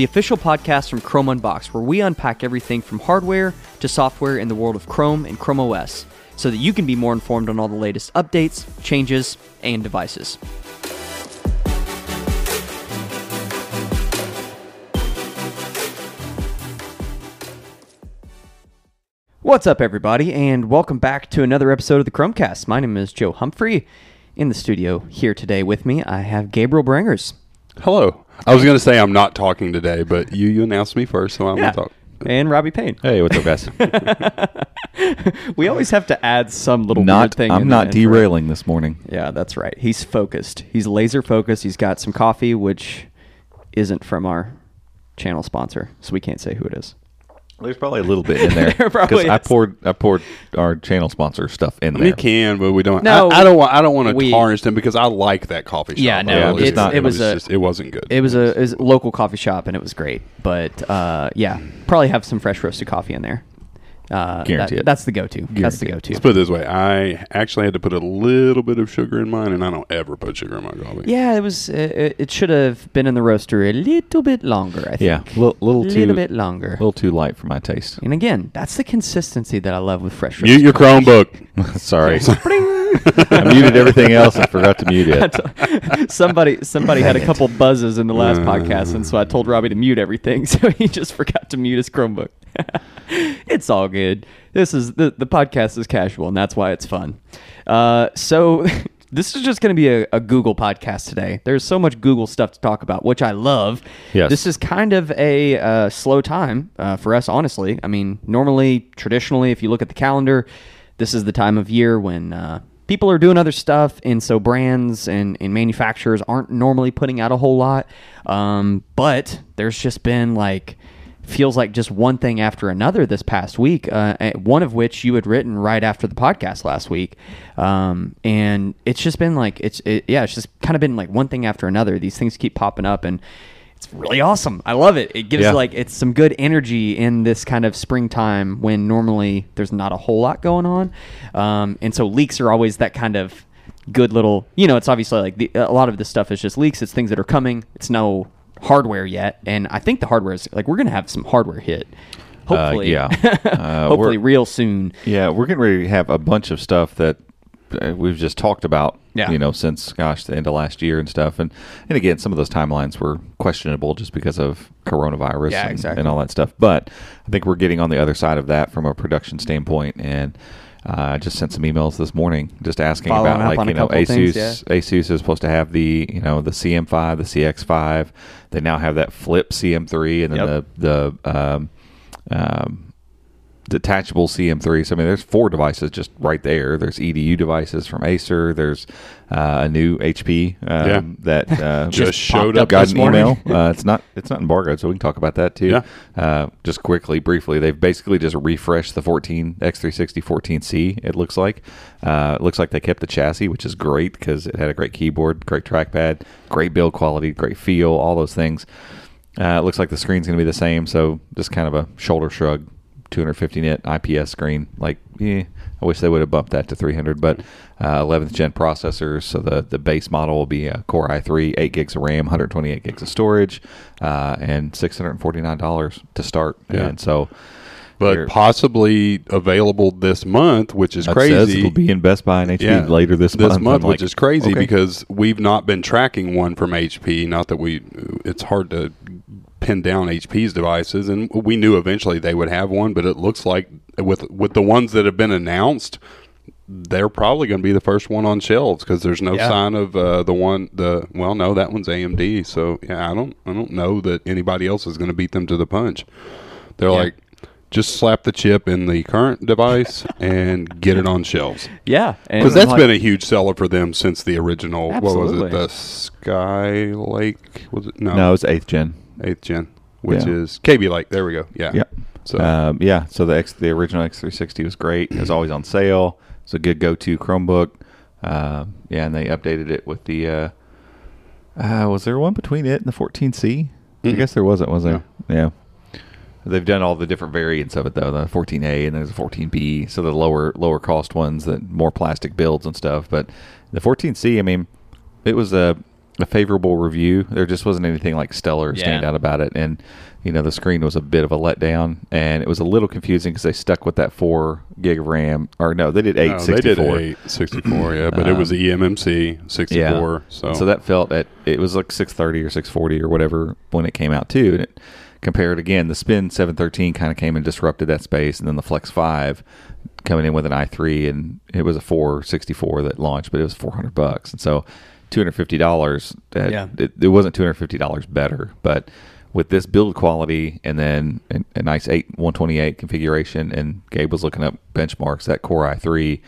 the official podcast from Chrome Unboxed, where we unpack everything from hardware to software in the world of Chrome and Chrome OS so that you can be more informed on all the latest updates, changes, and devices. What's up, everybody, and welcome back to another episode of the Chrome Cast. My name is Joe Humphrey. In the studio here today with me, I have Gabriel Brangers. Hello. I was going to say I'm not talking today, but you you announced me first, so I'm Yeah. going to talk. And Robby Payne. Hey, what's up, guys? We always have to add some little weird not, thing. I'm in not the intro. derailing this morning. Yeah, that's right. He's focused. He's laser focused. He's got some coffee, which isn't from our channel sponsor, so we can't say who it is. There's probably a little bit in there because I poured I poured our channel sponsor stuff in there. We can, but we don't. No, I, I don't want. I don't want we- to tarnish them because I like that coffee shop. Yeah, no, Yeah, really it's do. not- it was a- just, it wasn't good. It was a, it was a local coffee shop, and it was great. But uh, yeah, probably have some fresh roasted coffee in there. Uh, that- Guarantee it. That's the go-to. That's the go-to. Let's put it this way: I actually had to put a little bit of sugar in mine, and I don't ever put sugar in my coffee. Yeah, it was. It, it should have been in the roaster a little bit longer. I think. yeah, a little, little too little bit longer. A little too light for my taste. And again, that's the consistency that I love with fresh. Mute your roasted Chromebook. Sorry, I muted everything else and forgot to mute it. somebody somebody had a couple buzzes in the last Uh. podcast, and so I told Robby to mute everything, so he just forgot to mute his Chromebook. it's all good. This is the the podcast is casual, and that's why it's fun. Uh, so. This is just going to be a, a Google podcast today. There's so much Google stuff to talk about, which I love. Yes. This is kind of a uh, slow time uh, for us, honestly. I mean, normally, traditionally, if you look at the calendar, this is the time of year when uh, people are doing other stuff, and so brands and, and manufacturers aren't normally putting out a whole lot. Um, but there's just been like feels like just one thing after another this past week. Uh, eh, one of which you had written right after the podcast last week, um, and it's just been like it's it, yeah, it's just kind of been like one thing after another. These things keep popping up and. It's really awesome. I love it. It gives Yeah. like it's some good energy in this kind of springtime when normally there's not a whole lot going on, um, and so leaks are always that kind of good little. You know, it's obviously like the, a lot of this stuff is just leaks. It's things that are coming. It's no hardware yet, and I think the hardware is like we're gonna have some hardware hit. Hopefully, yeah. Uh, hopefully real soon. Yeah, we're getting ready to have a bunch of stuff that uh, we've just talked about. Yeah. you know, since gosh, the end of last year and stuff, and and again, some of those timelines were questionable just because of coronavirus Yeah, and, exactly. and all that stuff. But I think we're getting on the other side of that from a production standpoint, and uh, I just sent some emails this morning just asking Following about like you know Asus. things, Asus is supposed to have the you know the CM5, the CX5. They now have that flip CM3, and then Yep. the the um, um, detachable CM3. So I mean, there's four devices just right there. There's EDU devices from Acer. There's uh, a new HP um, Yeah. that uh, Just showed up got an email. Uh, it's not it's not embargoed, so we can talk about that too. Yeah. Uh, just quickly, briefly, they've basically just refreshed the 14 X360 14C. It looks like. Uh, it looks like they kept the chassis, which is great because it had a great keyboard, great trackpad, great build quality, great feel, all those things. Uh, it looks like the screen's going to be the same, so just kind of a shoulder shrug. 250 nit IPS screen. Like, eh, I wish they would have bumped that to 300, but uh, 11th gen processors. So the, the base model will be a Core i3, 8 gigs of RAM, 128 gigs of storage, uh, and $649 to start. Yeah. And so but possibly available this month, which is crazy. it'll be in Best Buy and HP later this, this month. month, I'm which like, is crazy okay. because we've not been tracking one from HP. Not that we, it's hard to pin down HP's devices, and we knew eventually they would have one. But it looks like with with the ones that have been announced, they're probably going to be the first one on shelves because there's no Yeah. sign of uh, the one the well, no, that one's AMD. So yeah, I don't I don't know that anybody else is going to beat them to the punch. They're Yeah. like. Just slap the chip in the current device and get it on shelves. Yeah, Because that's like- been a huge seller for them since the original. What was it? The Skylake? Was it? No, No, it's 8th gen. eighth gen, which Yeah. is Kaby Lake. There we go. Yeah. Yeah. So Um, yeah, so the X, the original X360 was great. It was always on sale. It's a good go-to Chromebook. Um, yeah, and they updated it with the. Uh, uh, was there one between it and the 14C? I Mm-mm. guess there wasn't. Was there? Yeah. They've done all the different variants of it though. The 14A and there's a 14B, so the lower lower cost ones that more plastic builds and stuff. But the 14C, I mean, it was a a favorable review. There just wasn't anything like stellar or stand Yeah. out about it, and you know the screen was a bit of a letdown, and it was a little confusing because they stuck with that four gig of RAM, or no, they did eight No, sixty they did eight sixty four. Yeah, but it um, was the eMMC sixty four. So, so that felt at it was like 630 or 640 or whatever when it came out too. And it compared again, the Spin 713 kind of came and disrupted that space, and then the Flex 5 coming in with an i3, and it was a 464 that launched, but it was 400 bucks, and so 250 dollars. Yeah. it, it wasn't 250 dollars better, but with this build quality and then a, a nice 8 128 configuration, and Gabe was looking up benchmarks. That Core i3,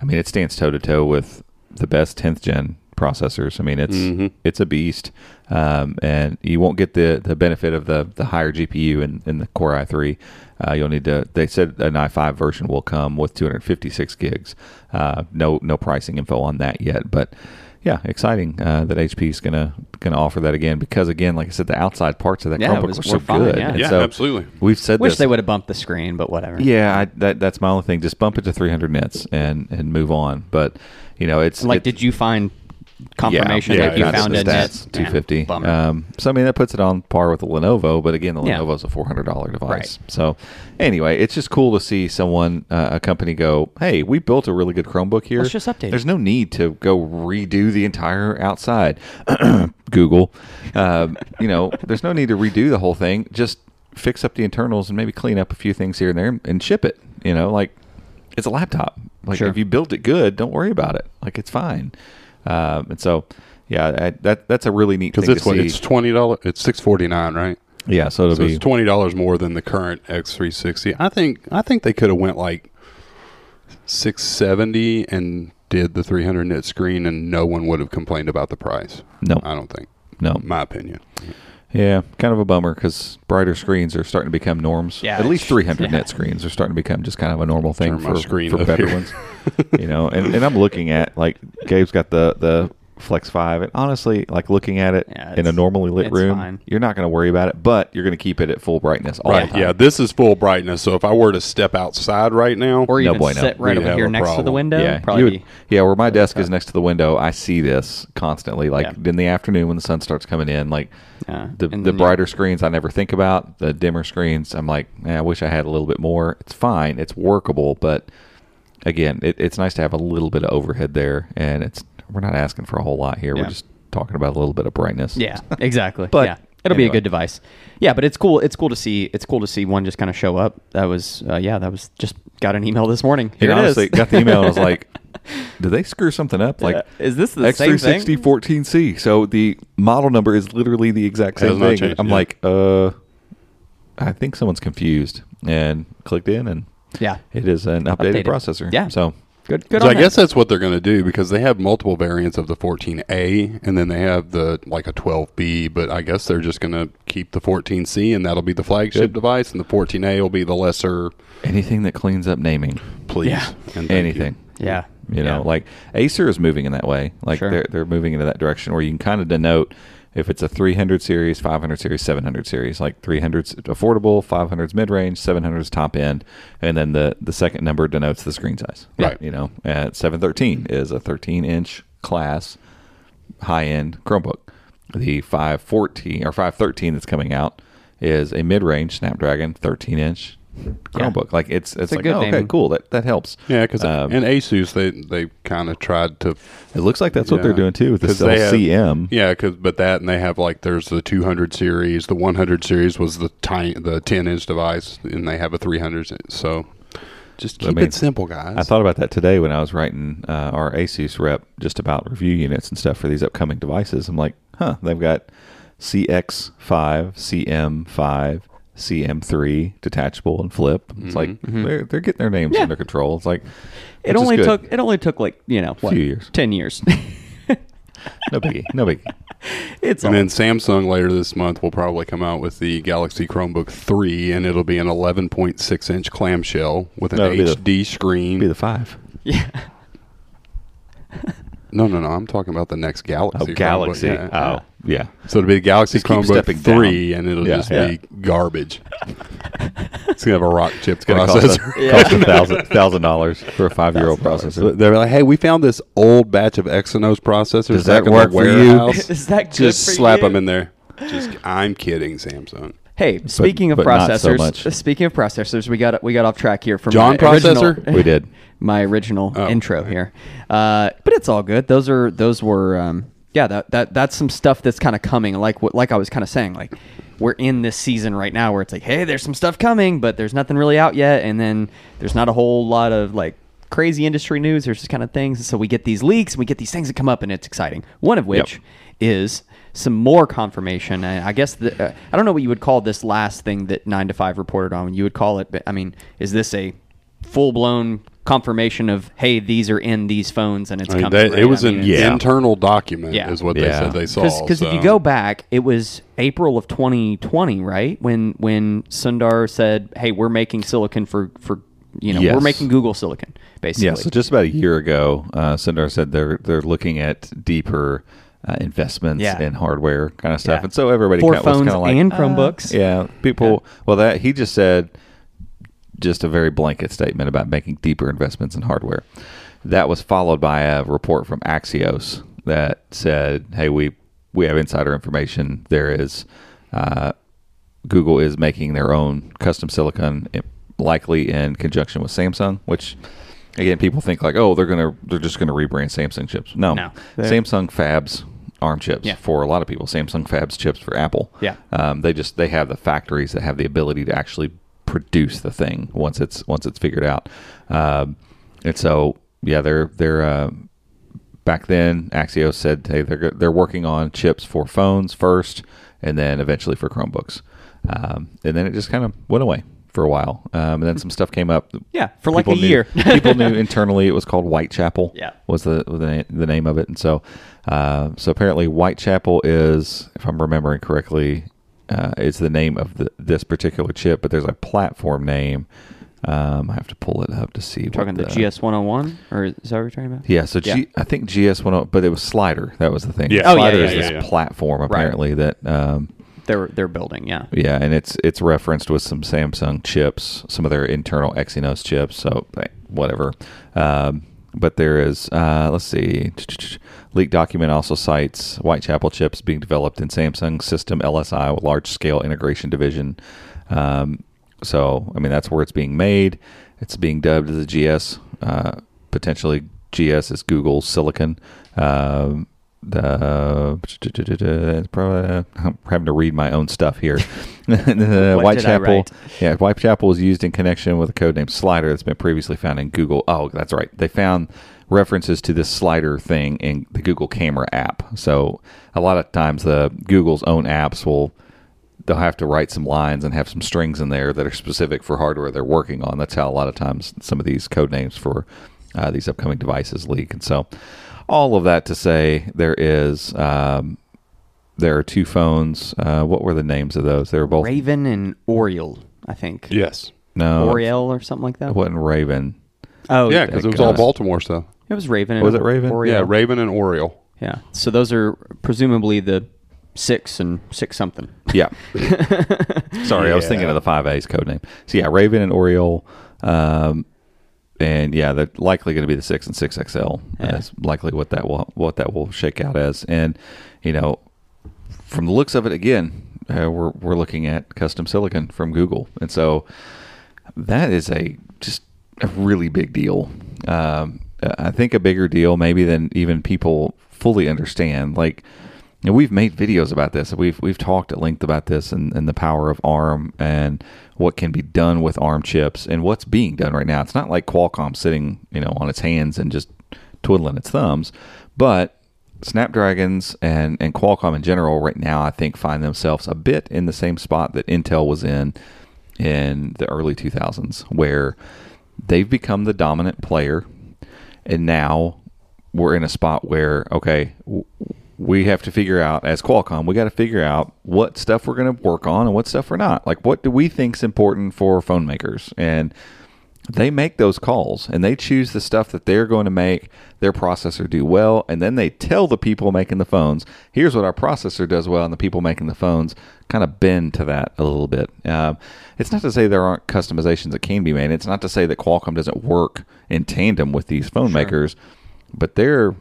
I mean, it stands toe to toe with the best 10th gen processors. I mean, it's Mhm. it's a beast, um, and you won't get the, the benefit of the the higher GPU in, in the Core i3. Uh, you'll need to. They said an i5 version will come with 256 gigs. Uh, no no pricing info on that yet, but yeah, exciting uh, that HP is gonna gonna offer that again because again, like I said, the outside parts of that Yeah, it Chromebook was- were so fine, good. yeah. Yeah, so absolutely. We've said Wish this. they would have bumped the screen, but whatever. Yeah, I, that that's my only thing. Just bump it to 300 nits and and move on. But you know, it's Like, it's- did you find confirmation Yeah, that you found a net? 250 um so i mean that puts it on par with the lenovo but again the Yeah. lenovo's a $400 device Right. so anyway it's just cool to see someone uh, a company go hey we built a really good chromebook here Let's just update it." there's no need to go redo the entire outside google um, you know there's no need to redo the whole thing just fix up the internals and maybe clean up a few things here and there and ship it you know like it's a laptop like Sure. if you built it good don't worry about it like it's fine um, and so yeah I, that that's a really neat Because it's what it's twenty dollars. It's six forty nine, right? yeah so it'll So be it's twenty dollars more than the current X three sixty. I think I think they could have went like six seventy and did the three hundred nit screen, and no one would have complained about the price. no I don't think. no My opinion. Yeah kind of a bummer because brighter screens are starting to become norms Yeah, at least 300 yeah. nit screens are starting to become just kind of a normal thing Turn for, screen for better here. ones you know and, and i'm looking at like gabe's got the the flex 5 and honestly like looking at it Yeah, in a normally lit room fine. you're not going to worry about it but you're going to keep it at full brightness all Right. the time Yeah. This is full brightness. So if I were to step outside right now, Or No even bueno. sit right We'd over here a next to the window. Yeah, Probably would- yeah. Where my desk is next to the window, I see this constantly. Like Yeah. in the afternoon when the sun starts coming in, like Yeah. the And the then you- brighter screens I never think about. The dimmer screens, I'm like, eh, I wish I had a little bit more. It's fine, it's workable, but again, it, it's nice to have a little bit of overhead there, and it's we're not asking for a whole lot here. Yeah. We're just talking about a little bit of brightness. Yeah, exactly. But yeah, it'll be a good device. Yeah, but it's cool. It's cool to see. It's cool to see one just kind of show up. That was, uh, yeah, that was just got an email this morning. Here it honestly, is. got the email. and I was like, did they screw something up? Like, Yeah. is this the same thing? X360 14C. So the model number is literally the exact same thing. changed, I'm yeah. like, uh, I think someone's confused, and clicked in, and Yeah. it is an updated, Updated. processor. Yeah. So Good. Good. So on I guess that. that's what they're going to do because they have multiple variants of the 14A, and then they have the like a 12B. But I guess they're just going to keep the 14C, and that'll be the flagship Good. device, and the 14A will be the lesser. anything that cleans up naming, Please, Yeah. and thank anything. Yeah. You know, Yeah. like Acer is moving in that way. Like Sure. they're they're moving into that direction where you can kind of denote if it's a 300 series, 500 series, 700 series. Like 300's affordable, 500's mid range, 700's top end, and then the the second number denotes the screen size. Right. You know, at 713 is a 13 inch class high end Chromebook. The 514 or 513 that's coming out is a mid range Snapdragon 13 inch Chromebook. Like it's it's, a like good oh, okay, cool. That that helps. Yeah, because Um, and Asus they they kind of tried to. It looks like that's what they're doing too with the 'cause Cell they have- CM. Yeah, because but that and they have like there's the 200 series, the 100 series was the tiny the 10 inch device, and they have a 300. So just I keep mean, it simple, guys. I thought about that today when I was writing uh, our Asus rep just about review units and stuff for these upcoming devices. I'm like, huh, they've got CX5, CM5, CM3 detachable and flip. It's like they're they're getting their names Mm-hmm. Yeah. under control. It's like It only good. took. It only took like you know what, Few years. ten years. no biggie, no biggie. it's And all, then Samsung later this month will probably come out with the Galaxy Chromebook 3, and it'll be an 11.6 inch clamshell with an No, it'll be the- HD screen. Be the five. yeah. no, no, no. I'm talking about the next Oh, Galaxy. Chromebook, Galaxy. yeah. Oh, yeah. So it'll be the Galaxy Just keep Chromebook stepping 3, down. and it'll Yeah, just yeah. be garbage. it's going to have a rock chip It's gonna cost processor. a, cost a thousand thousand dollars for a five year old processor. They're like, hey, we found this old batch of Exynos processors. Does back that in the work for you? warehouse. Is that good Just for slap you? them in there. Just, I'm kidding, Samsung. Hey, speaking of but not so processors, much. speaking of processors, we got we got off track here from John my original- processor? We did. my original Oh, intro okay. here, uh, but it's all good. Those are those were um, yeah that that that's some stuff that's kind of coming. Like what like I was kind of saying, like we're in this season right now where it's like, hey, there's some stuff coming, but there's nothing really out yet, and then there's not a whole lot of like crazy industry news. There's just kind of things, and so we get these leaks, we get these things that come up, and it's exciting. One of which is some more confirmation. And I guess the, uh, I don't know what you would call this last thing that nine to five reported on. You would call it, but I mean, is this a full blown confirmation of hey, these are in these phones and it's I mean, coming? they- right? it was I an Yeah. internal document, Yeah. is what they said they saw. because if you go back, it was April of 2020, right? When when Sundar said, "Hey, we're making silicon for for you know we're making Google silicon." Basically, Yeah, so just about a year ago, uh, Sundar said they're they're looking at deeper uh, investments Yeah. in hardware kind of stuff, Yeah. and so everybody For kinda was phones kind of like and. Chromebooks. yeah, people. Well, that he just said just a very blanket statement about making deeper investments in hardware. That was followed by a report from Axios that said, "Hey, we we have insider information. There is." Uh, Google is making their own custom silicon, likely in conjunction with Samsung. Which, again, people think like, oh, they're gonna they're just gonna rebrand Samsung chips. No, No. Samsung fabs ARM chips Yeah. for a lot of people. Samsung fabs chips for Apple. Yeah. um, they just they have the factories that have the ability to actually produce the thing once it's once it's figured out. Um, and so yeah, they're they're uh, back then Axios said hey they're they're working on chips for phones first and then eventually for Chromebooks. Um, and then it just kind of went away for a while. Um, and then some stuff came up. Yeah, for like a knew- year. people knew internally it was called Whitechapel. Yeah. was the the, the name of it. And so, uh, so apparently Whitechapel is, if I'm remembering correctly, uh, is the name of the, this particular chip. But there's a platform name. Um, I have to pull it up to see. what talking the GS 101, or is that what you're talking about? yeah, so G, Yeah. I think GS went up, but it was Slider. That was the thing. Yeah. Oh, yeah, Slider yeah, is yeah, this yeah. platform apparently that um, They're they're building, yeah. yeah, and it's it's referenced with some Samsung chips, some of their internal Exynos chips. So whatever. Um, but there is, uh, let's see, leak document also cites Whitechapel chips being developed in Samsung System LSI with large scale integration division. Um, so I mean that's where it's being made. It's being dubbed as a GS. Uh, potentially GS is google silicon. Um, probably I'm having to read my own stuff here. the What did I Whitechapel, yeah, Whitechapel was used in connection with a code name Slider that's been previously found in Google. Oh, that's right. They found references to this slider thing in the Google Camera app. So a lot of times the Google's own apps will they'll have to write some lines and have some strings in there that are specific for hardware they're working on. That's how a lot of times some of these code names for uh, these upcoming devices leak. And so, all of that to say, there is um, there are two phones. Uh, what were the names of those? They were both Raven and Oriole, I think. Yes. no Oriole or something like that. It wasn't Raven. Oh, Yeah, because it was all Baltimore stuff. it was Raven. And Was it Raven? Oriole. Yeah, Raven and Oriole. Yeah. So those are presumably the six and six something. Yeah. Sorry, I was thinking of the five A's code name. So yeah, Raven and Oriole, um, and yeah, they're likely going to be the six and six XL. Yeah. That's likely what that will what that will shake out as. And you know, from the looks of it, again, uh, we're we're looking at custom silicon from Google, and so that is a just a really big deal. Um, I think a bigger deal maybe than even people fully understand. Like, know, we've made videos about this. We've we've talked at length about this and, and the power of ARM and what can be done with ARM chips and what's being done right now. It's not like Qualcomm sitting, you know, on its hands and just twiddling its thumbs, but Snapdragons and, and Qualcomm in general right now, I think, find themselves a bit in the same spot that Intel was in in the early 2000s, where they've become the dominant player, and now we're in a spot where okay, we have to figure out as Qualcomm, we got to figure out what stuff we're going to work on and what stuff we're not. Like, what do we think's important for phone makers? And they make those calls and they choose the stuff that they're going to make their processor do well and then they tell the people making the phones here's what our processor does well and the people making the phones kind of bend to that a little bit. Um, it's not to say there aren't customizations that can be made. It's not to say that qualcomm doesn't work in tandem with these phone makers but they're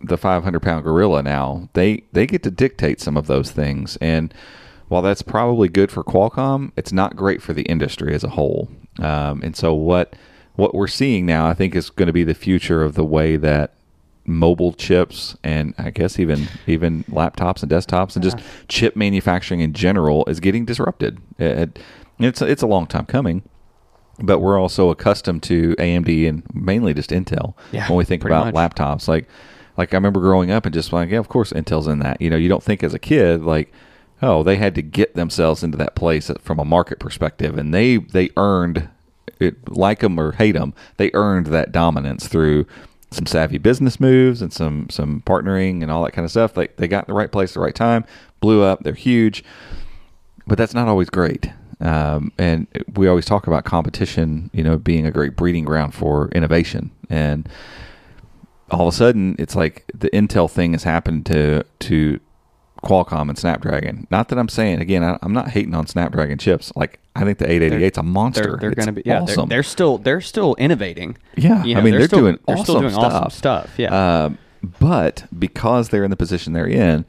the 500 pound gorilla now they they get to dictate some of those things and while that's probably good for Qualcomm, it's not great for the industry as a whole. Um, and so what what we're seeing now, I think, is going to be the future of the way that mobile chips and I guess even even laptops and desktops and just chip manufacturing in general is getting disrupted. It, it's it's a long time coming. But we're also accustomed to AMD and mainly just Intel Yeah, when we think about much. laptops. Like, like I remember growing up and just like, yeah, of course Intel's in that. You know, you don't think as a kid like, oh, they had to get themselves into that place from a market perspective, and they they earned it, like them or hate them, they earned that dominance through some savvy business moves and some some partnering and all that kind of stuff. They they got the right place at the right time, blew up. They're huge, but that's not always great. Um, and we always talk about competition, you know, being a great breeding ground for innovation. And all of a sudden, it's like the Intel thing has happened to to Qualcomm and Snapdragon. Not that I'm saying again, I, I'm not hating on Snapdragon chips. Like I think the 888's a monster. They're, they're going to be yeah. awesome. They're, they're still they're still innovating. Yeah, You I mean they're, still, doing they're awesome still doing stuff. awesome stuff. Yeah. Um, but because they're in the position they're in,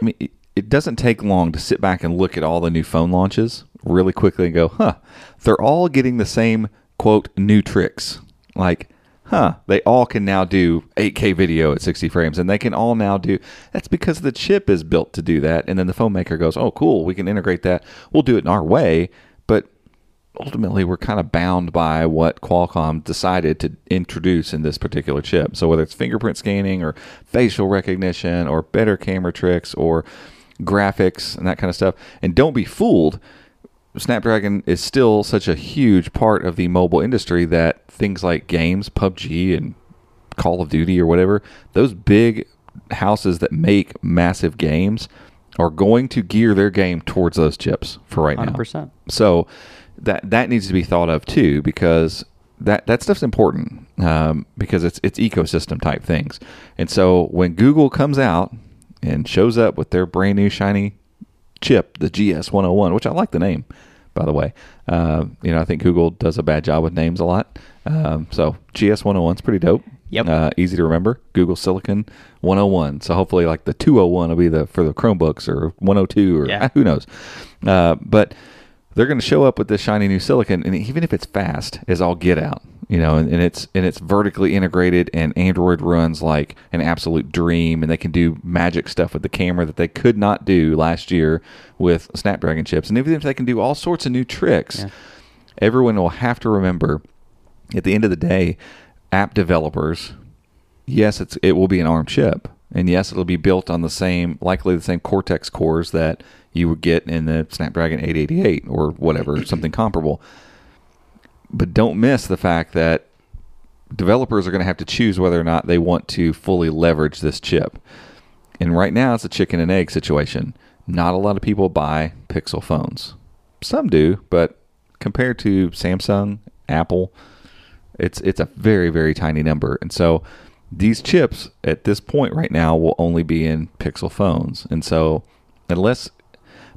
I mean, it, it doesn't take long to sit back and look at all the new phone launches really quickly and go, huh, they're all getting the same quote new tricks. Like, huh, they all can now do 8K video at 60 frames, and they can all now do. That's because the chip is built to do that, and then the phone maker goes, oh, cool, we can integrate that. We'll do it in our way, but ultimately we're kind of bound by what Qualcomm decided to introduce in this particular chip. So whether it's fingerprint scanning or facial recognition or better camera tricks or graphics and that kind of stuff. And don't be fooled. Snapdragon is still such a huge part of the mobile industry that things like games, PUBG and Call of Duty or whatever, those big houses that make massive games are going to gear their game towards those chips for right now. 100%. So that that needs to be thought of too, because that that stuff's important um, because it's it's ecosystem type things. And so when Google comes out and shows up with their brand new shiny chip, the GS 101, which I like the name, by the way. Uh, you know, I think Google does a bad job with names a lot. Um, so GS 101 is pretty dope. Yep. Uh, easy to remember. Google Silicon 101. So hopefully, like the 201 will be the for the Chromebooks or 102 or Yeah. who knows. Uh, but they're going to show up with this shiny new silicon, and even if it's fast, as all get out, you know, and, and it's and it's vertically integrated, and Android runs like an absolute dream, and they can do magic stuff with the camera that they could not do last year with Snapdragon chips, and even if they can do all sorts of new tricks, Yeah. everyone will have to remember, at the end of the day, app developers, yes, it's it will be an ARM chip, and yes, it'll be built on the same, likely the same Cortex cores that you would get in the Snapdragon 888 or whatever, something comparable. But don't miss the fact that developers are going to have to choose whether or not they want to fully leverage this chip. And right now, it's a chicken and egg situation. Not a lot of people buy Pixel phones. Some do, but compared to Samsung, Apple, it's it's a very very tiny number. And so these chips at this point right now will only be in Pixel phones. And so unless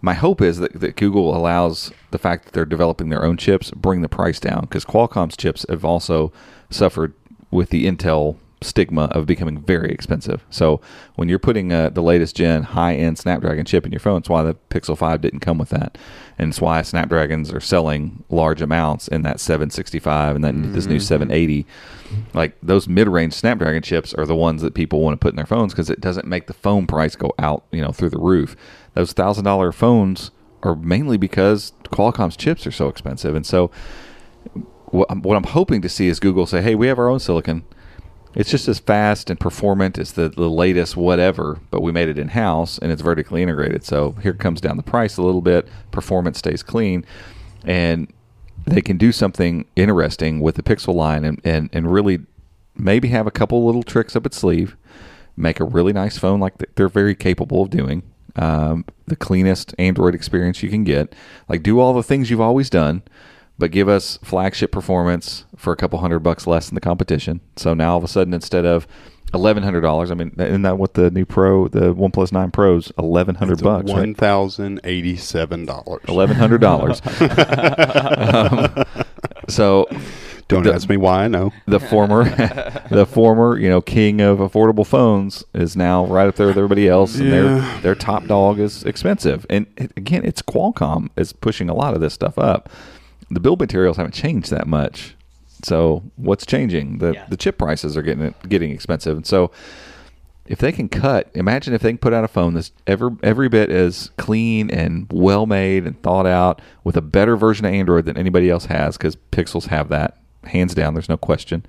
my hope is that, that Google allows the fact that they're developing their own chips bring the price down because Qualcomm's chips have also suffered with the Intel stigma of becoming very expensive. So when you're putting uh, the latest gen high end Snapdragon chip in your phone, it's why the Pixel 5 didn't come with that. And it's why Snapdragons are selling large amounts in that 765 and then this new 780. Like those mid range Snapdragon chips are the ones that people want to put in their phones because it doesn't make the phone price go out, you know, through the roof. Those thousand dollar phones are mainly because Qualcomm's chips are so expensive. And so what I'm, what I'm hoping to see is Google say, "Hey, we have our own silicon. It's just as fast and performant as the, the latest whatever, but we made it in house and it's vertically integrated. So here comes down the price a little bit. Performance stays clean, and they can do something interesting with the Pixel line and, and, and really maybe have a couple little tricks up its sleeve, make a really nice phone like they're very capable of doing. Um, the cleanest Android experience you can get. Like do all the things you've always done but give us flagship performance for a couple hundred bucks less than the competition. So now all of a sudden, instead of eleven hundred dollars, I mean, isn't that what the new Pro, the OnePlus Nine Pros, eleven hundred bucks, thousand eighty-seven dollars. Eleven hundred dollars. um, so Don't the- ask me why. I know. the former, the former, you know, king of affordable phones is now right up there with everybody else, and Yeah. their their top dog is expensive. And it, again, it's Qualcomm is pushing a lot of this stuff up. The build materials haven't changed that much, so what's changing? The Yeah. the chip prices are getting getting expensive, and so if they can cut, imagine if they can put out a phone that's ever every bit as clean and well made and thought out with a better version of Android than anybody else has, because Pixels have that hands down. There's no question.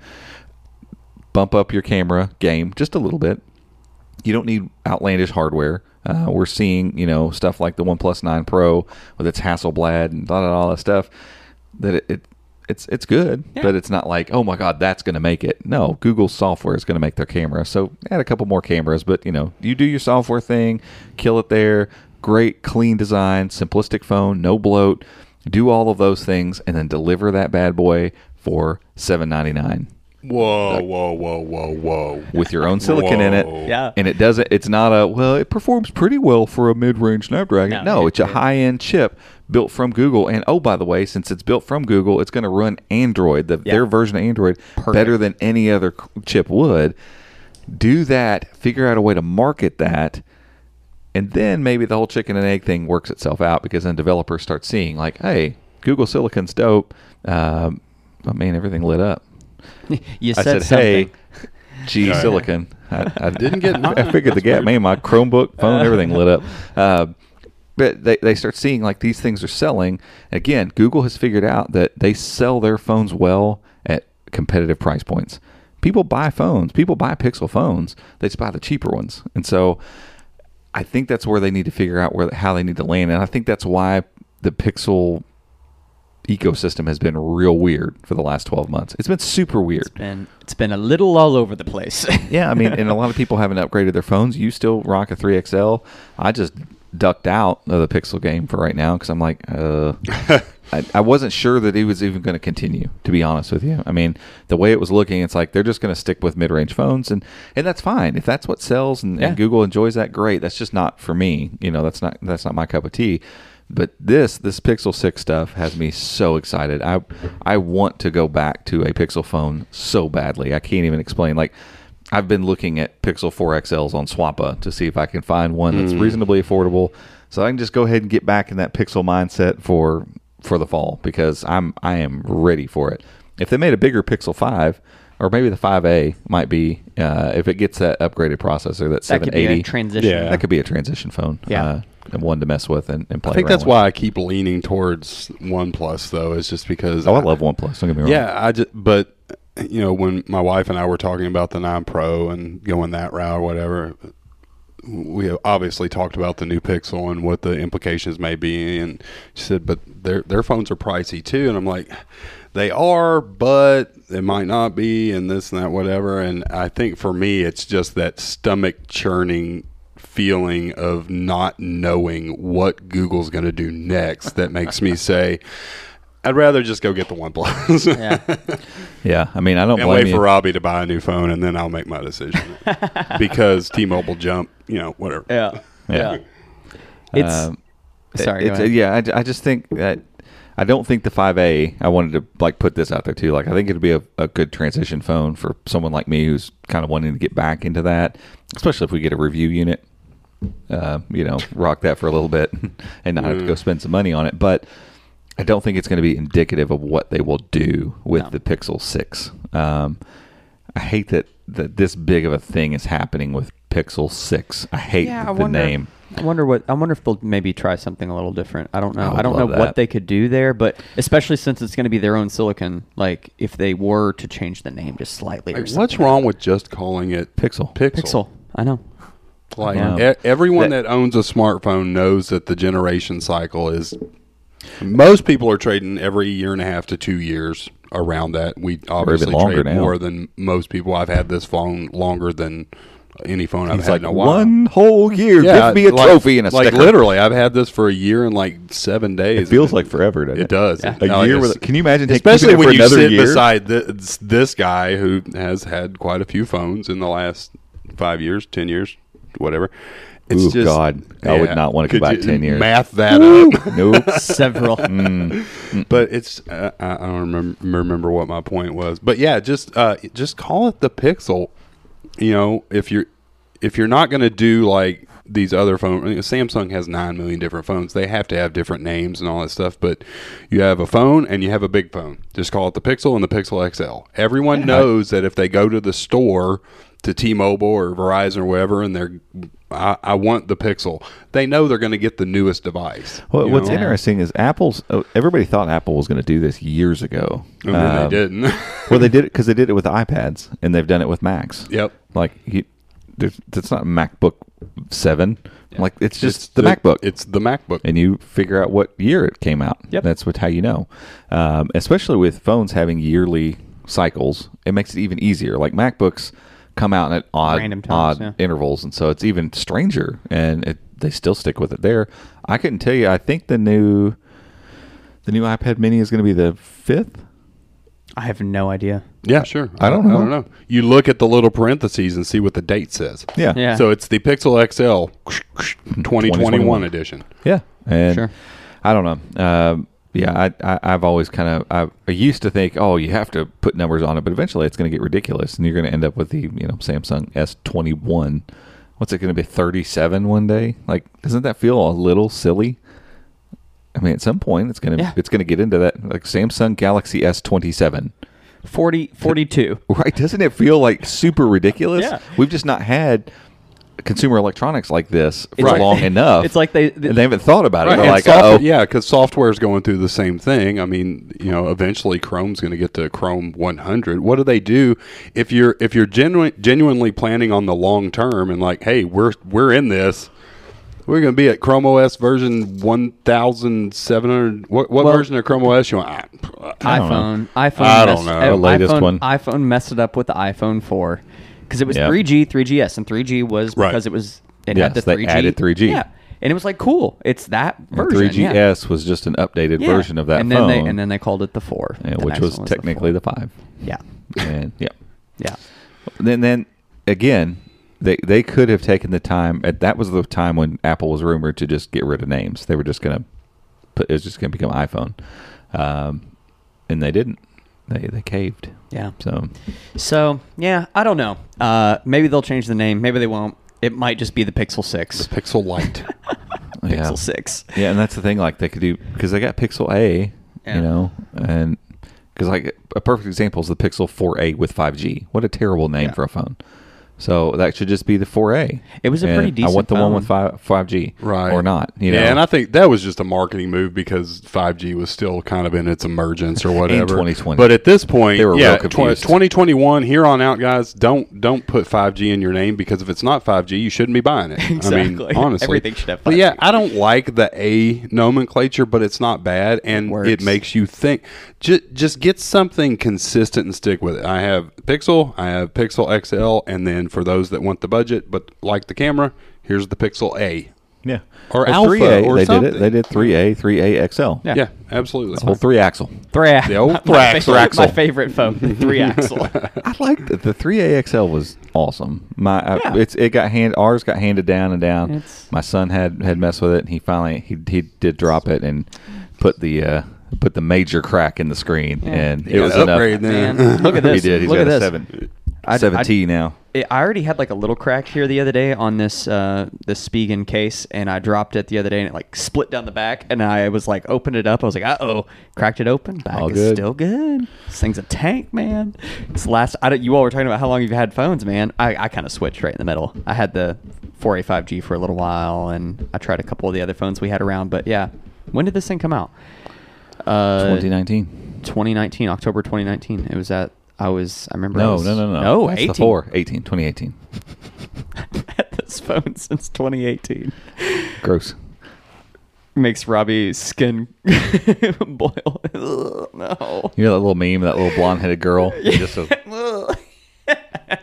Bump up your camera game just a little bit. You don't need outlandish hardware. Uh, we're seeing, you know, stuff like the OnePlus 9 Pro with its Hasselblad and all that stuff. That it, it it's it's good, Yeah. but it's not like oh my god that's going to make it. No, Google's software is going to make their camera. So add a couple more cameras, but you know you do your software thing, kill it there. Great clean design, simplistic phone, no bloat. Do all of those things and then deliver that bad boy for seven ninety nine Whoa, whoa, whoa, whoa, whoa. with your own silicon in it. Yeah. And it doesn't. It's not a well. It performs pretty well for a mid-range Snapdragon. No, No, it's a high-end chip built from Google. And oh, by the way, since it's built from Google, it's going to run Android, the, Yeah. their version of Android, better than any other chip would. Do that. Figure out a way to market that. And then maybe the whole chicken and egg thing works itself out because then developers start seeing like, hey, Google Silicon's dope. Um, I mean, everything lit up. You I said, said, something. "Hey, G Yeah. Silicon." I, I Didn't get I figured the gap. Man, my Chromebook, phone, everything lit up. Uh, but they, they start seeing like these things are selling. Again, Google has figured out that they sell their phones well at competitive price points. People buy phones. People buy Pixel phones. They just buy the cheaper ones. And so, I think that's where they need to figure out where how they need to land. And I think that's why the Pixel ecosystem has been real weird for the last 12 months. It's been super weird. It's been it's been a little all over the place. Yeah, I mean, and a lot of people haven't upgraded their phones. You still rock a 3XL. I just ducked out of the Pixel game for right now because I'm like, uh, I, I wasn't sure that it was even going to continue. To be honest with you, I mean, the way it was looking, it's like they're just going to stick with mid-range phones, and and that's fine if that's what sells, and, Yeah. and Google enjoys that. Great. That's just not for me. You know, that's not that's not my cup of tea. But this this Pixel Six stuff has me so excited. I I want to go back to a Pixel phone so badly. I can't even explain. Like I've been looking at Pixel 4 XLs on Swappa to see if I can find one that's hmm. reasonably affordable, so I can just go ahead and get back in that Pixel mindset for for the fall because I'm I am ready for it. If they made a bigger Pixel 5, or maybe the 5A might be, uh, if it gets that upgraded processor, that that 780, transition. Yeah. that could be a transition phone. Yeah. uh, and one to mess with and, and play. I think that's with. why I keep leaning towards OnePlus, though, is just because. Oh, I love OnePlus. Don't get me wrong. Yeah, I just, but you know, when my wife and I were talking about the 9 Pro and going that route or whatever, we have obviously talked about the new Pixel and what the implications may be. And she said, but their their phones are pricey too. And I'm like, they are, but it might not be, and this and that, whatever. And I think for me, it's just that stomach churning feeling of not knowing what Google's going to do next that makes me say, I'd rather just go get the OnePlus. Yeah. Yeah, I mean, I don't and blame wait you. for Robby to buy a new phone, and then I'll make my decision. because T-Mobile jump, you know, whatever. Yeah. Yeah. It's Um, sorry. Go It's- ahead. yeah, I, I just think that I don't think the 5A. I wanted to like put this out there too. Like I think it'd be a, a good transition phone for someone like me who's kind of wanting to get back into that, especially if we get a review unit. Uh, you know, rock that for a little bit and not have to go spend some money on it. But I don't think it's going to be indicative of what they will do with No. the Pixel Six. Um, I hate that that this big of a thing is happening with Pixel Six. I hate yeah, the I wonder, name. I wonder what. I wonder if they'll maybe try something a little different. I don't know. I I, don't know love what they could do there, but especially since it's going to be their own silicon. Like if they were to change the name just slightly. or Like, something. what's wrong with just calling it Pixel. Pixel? Pixel. I know. Like Yeah. e- everyone That- that, owns a smartphone knows that the generation cycle is. Most people are trading every year and a half to two years around that. We obviously trade now. more than most people. I've had this phone longer than any phone I've He's had like in a while. one whole year. Give me a like- trophy and a like sticker. literally. I've had this for a year and like seven days. It feels like forever, doesn't it? It does. Yeah. A No, year with- can you imagine especially when you sit year? beside this, this guy who has had quite a few phones in the last five years, ten years, whatever. It's Ooh, just God. I would not wanna go back 10 years. Math that up, Nope. Several. but it's uh, I I don't remember, remember what my point was. But yeah, just uh, just call it the Pixel. You know, if you're if you're not going to do like these other phones, Samsung has nine million different phones. They have to have different names and all that stuff. But you have a phone and you have a big phone. Just call it the Pixel and the Pixel XL. Everyone knows that if they go to the store to T-Mobile or Verizon or whatever, and they're I, I want the Pixel. They know they're going to get the newest device. Well, what's know? interesting is Apple's. Uh, everybody thought Apple was going to do this years ago. And then Um, they didn't. well, they did it because they did it with iPads, and they've done it with Macs. Yep. Like, he, there's, it's not MacBook Seven. Like, it's just It's the, MacBook. It's the MacBook. and you figure out what year it came out. Yep. That's what how you know. Um, especially with phones having yearly cycles, it makes it even easier. Like MacBooks come out at odd Random times, odd yeah. intervals, and so it's even stranger. And it, they still stick with it there. I couldn't tell you. I think the new the new iPad Mini is going to be the fifth. I have no idea. Yeah, sure. I don't I know. don't know. You look at the little parentheses and see what the date says. Yeah, Yeah. So it's the Pixel XL 2021 2021 edition. Yeah, and Sure. I don't know. Um, yeah, I, I I've always kind of I, I used to think, oh, you have to put numbers on it, but eventually it's going to get ridiculous, and you're going to end up with the you know Samsung S twenty one. What's it going to be? Thirty seven one day? Like, doesn't that feel a little silly? I mean, at some point it's gonna Yeah. it's gonna get into that like Samsung Galaxy S twenty seven. 40, 42. Right? Doesn't it feel like super ridiculous? Yeah. We've just not had consumer electronics like this for It's like- long enough. it's like they- and they haven't thought about it. Right, They're and like, software- oh, yeah, because software is going through the same thing. I mean, you know, eventually Chrome's going to get to Chrome 100. What do they do if you're if you're genuine, genuinely planning on the long term and like, hey, we're we're in this. We're going to be at Chrome OS version 1700. What what Well- version of Chrome OS you want? I, I don't iPhone. iPhone. I don't messed- know. The latest iPhone, one. iPhone messed it up with the iPhone 4 because it was Yep. 3G, 3GS, and 3G was Right. because it was it Yes, had the they 3G. added 3G. Yeah, and it was like cool. It's that And version. 3GS yeah. was just an updated Yeah. version of that and phone, Then they, and then they called it the four, yeah, The which next was one technically the, the five. yeah, And yeah, yeah. then then again, they they could have taken the time. At, that was the time when Apple was rumored to just get rid of names. They were just gonna put it was just gonna become iPhone, um, and they didn't. They they caved. Yeah. So So yeah, I don't know. Uh, maybe they'll change the name. Maybe they won't. It might just be the Pixel Six. the Pixel Lite. Pixel yeah. Six. Yeah, and that's the thing. Like they could do because they got Pixel A, Yeah. you know, and because like a perfect example is the Pixel 4a with 5G. What a terrible name Yeah. for a phone. So that should just be the 4A. It was a And pretty decent. I decent want the one with five five G, right or not? You know, yeah, and I think that was just a marketing move because 5G was still kind of in its emergence or whatever. 2020. But at this point, They were yeah, real tw- 2021 here on out, guys, don't don't put 5G in your name because if it's not 5G, you shouldn't be buying it. I mean, honestly, Everything should have But yeah, 5G. I don't like the A nomenclature, but it's not bad, and works. it makes you think. Just just get something consistent and stick with it. I have Pixel, I have Pixel XL, and then for those that want the budget but like the camera, here's the Pixel A. yeah, Or Alpha 3A. or they did it. They did 3A, 3A XL. Yeah. Yeah, absolutely. Whole three axle. Three, The old my, Thrax- favorite, Thraxel. my favorite phone, three axle. I like the, the 3A XL was awesome. My uh, Yeah. it's it got hand ours got handed down and down. It's- My son had had messed with it and he finally he he did drop it and put the uh put the major crack in the screen and it You was gotta enough. then. Man, look at this. He did. He's look got at a this. seven I- seven I- T now. It, I already had like a little crack here the other day on this uh, this Spigen case, and I dropped it the other day, and it like split down the back, and I was like, opened it up. I was like, uh oh, cracked it open. Back All is good. still good. This thing's a tank, man. It's last. I don't, you all were talking about how long you've had phones, man. I, I kind of switched right in the middle. I had the 4A 5G for a little while, and I tried a couple of the other phones we had around. But yeah, when did this thing come out? Uh, 2019. 2019, October 2019. It was at. I was. I remember. I No, was- no, no, no. No, That's 18. the four. 18, 2018. had this phone since 2018. Gross. Makes Robby's skin boil. No. You know that little meme, that little blonde headed girl? Just a-.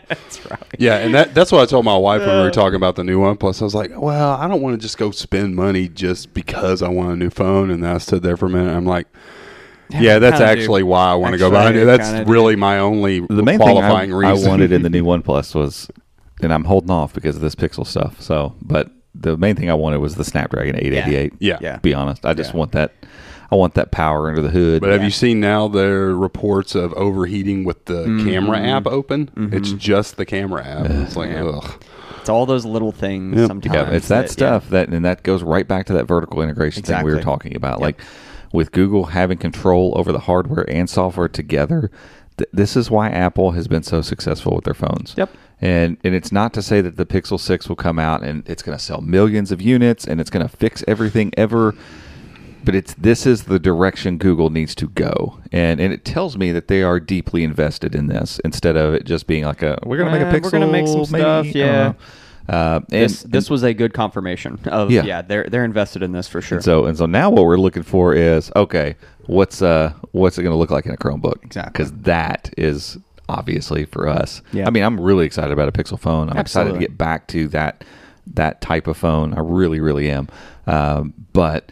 That's Robby. Yeah, and that that's what I told my wife when we were uh. talking about the new one. Plus, I was like, well, I don't want to just go spend money just because I want a new phone. And then I stood there for a minute. I'm like, yeah, that's kinda do. actually why I want to go Actually, buy it. I That's kinda do. really my only the main thing qualifying I, reason. I wanted in the new OnePlus was, and I'm holding off because of this Pixel stuff. So, but the main thing I wanted was the Snapdragon 888. Yeah. Yeah. Be honest, I just Yeah. want that. I want that power under the hood. But have you seen now there are reports of overheating with the Mm-hmm. camera app open? It's just the camera app. It's like, Yeah. ugh. It's all those little things Yep. sometimes. Yeah, it's that yeah. stuff that, and that goes right back to that vertical integration thing we were talking about. Like with Google having control over the hardware and software together, th- this is why Apple has been so successful with their phones. Yep. And and it's not to say that the Pixel Six will come out and it's going to sell millions of units and it's going to fix everything ever. But it's this is the direction Google needs to go, and and it tells me that they are deeply invested in this instead of it just being like a we're going to make a Eh, Pixel, we're gonna make some maybe," stuff, yeah. Uh, and, This, this was a good confirmation of Yeah. yeah. they're they're invested in this for sure. And so and so now what we're looking for is okay, what's uh what's it going to look like in a Chromebook? Exactly. Because that is obviously for us. Yeah. I mean, I'm really excited about a Pixel phone. I'm excited to get back to that that type of phone. I really, really am. Um, but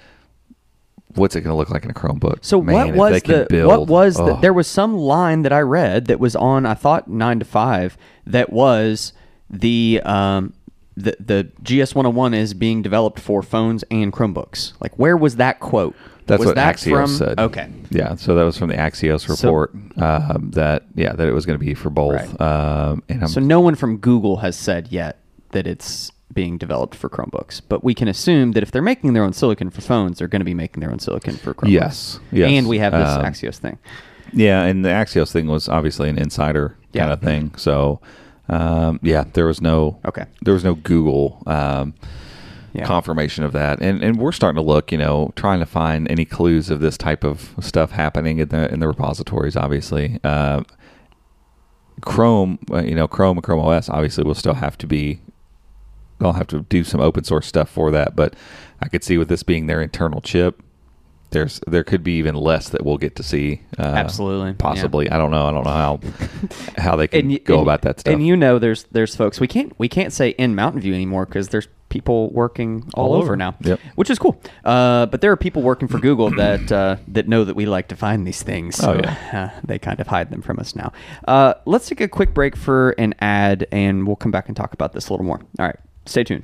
what's it going to look like in a Chromebook? So Man, what was the build- what was the, there was some line that I read that was on I thought nine to five that was the um the the GS one hundred one is being developed for phones and Chromebooks. Like where was that quote? That's was what that Axios from? said. Okay. Yeah, so that was from the Axios report um, that yeah that it was going to be for both. Right. Um, So no one from Google has said yet that it's being developed for Chromebooks, but we can assume that if they're making their own silicon for phones, they're going to be making their own silicon for Chromebooks. Yes, yes. And we have this Um, Axios thing. Yeah, and the Axios thing was obviously an insider Yeah. kind of thing. So, um, yeah, there was no Okay. there was no Google um, Yeah. confirmation of that, and and we're starting to look, you know, trying to find any clues of this type of stuff happening in the in the repositories. Obviously, uh, Chrome, uh, you know, Chrome and Chrome OS obviously will still have to be. They'll have to do some open source stuff for that, but I could see with this being their internal chip, there's there could be even less that we'll get to see. Uh, Absolutely, yeah. possibly. I don't know. I don't know how how they can y- go and- about that stuff. And you know, there's there's folks we can't we can't say in Mountain View anymore because there's people working all, All over over. now, Yep. which is cool. Uh, but there are people working for Google that uh, that know that we like to find these things. Oh, So, yeah. uh, they kind of hide them from us now. Uh, let's take a quick break for an ad, and we'll come back and talk about this a little more. All right, stay tuned.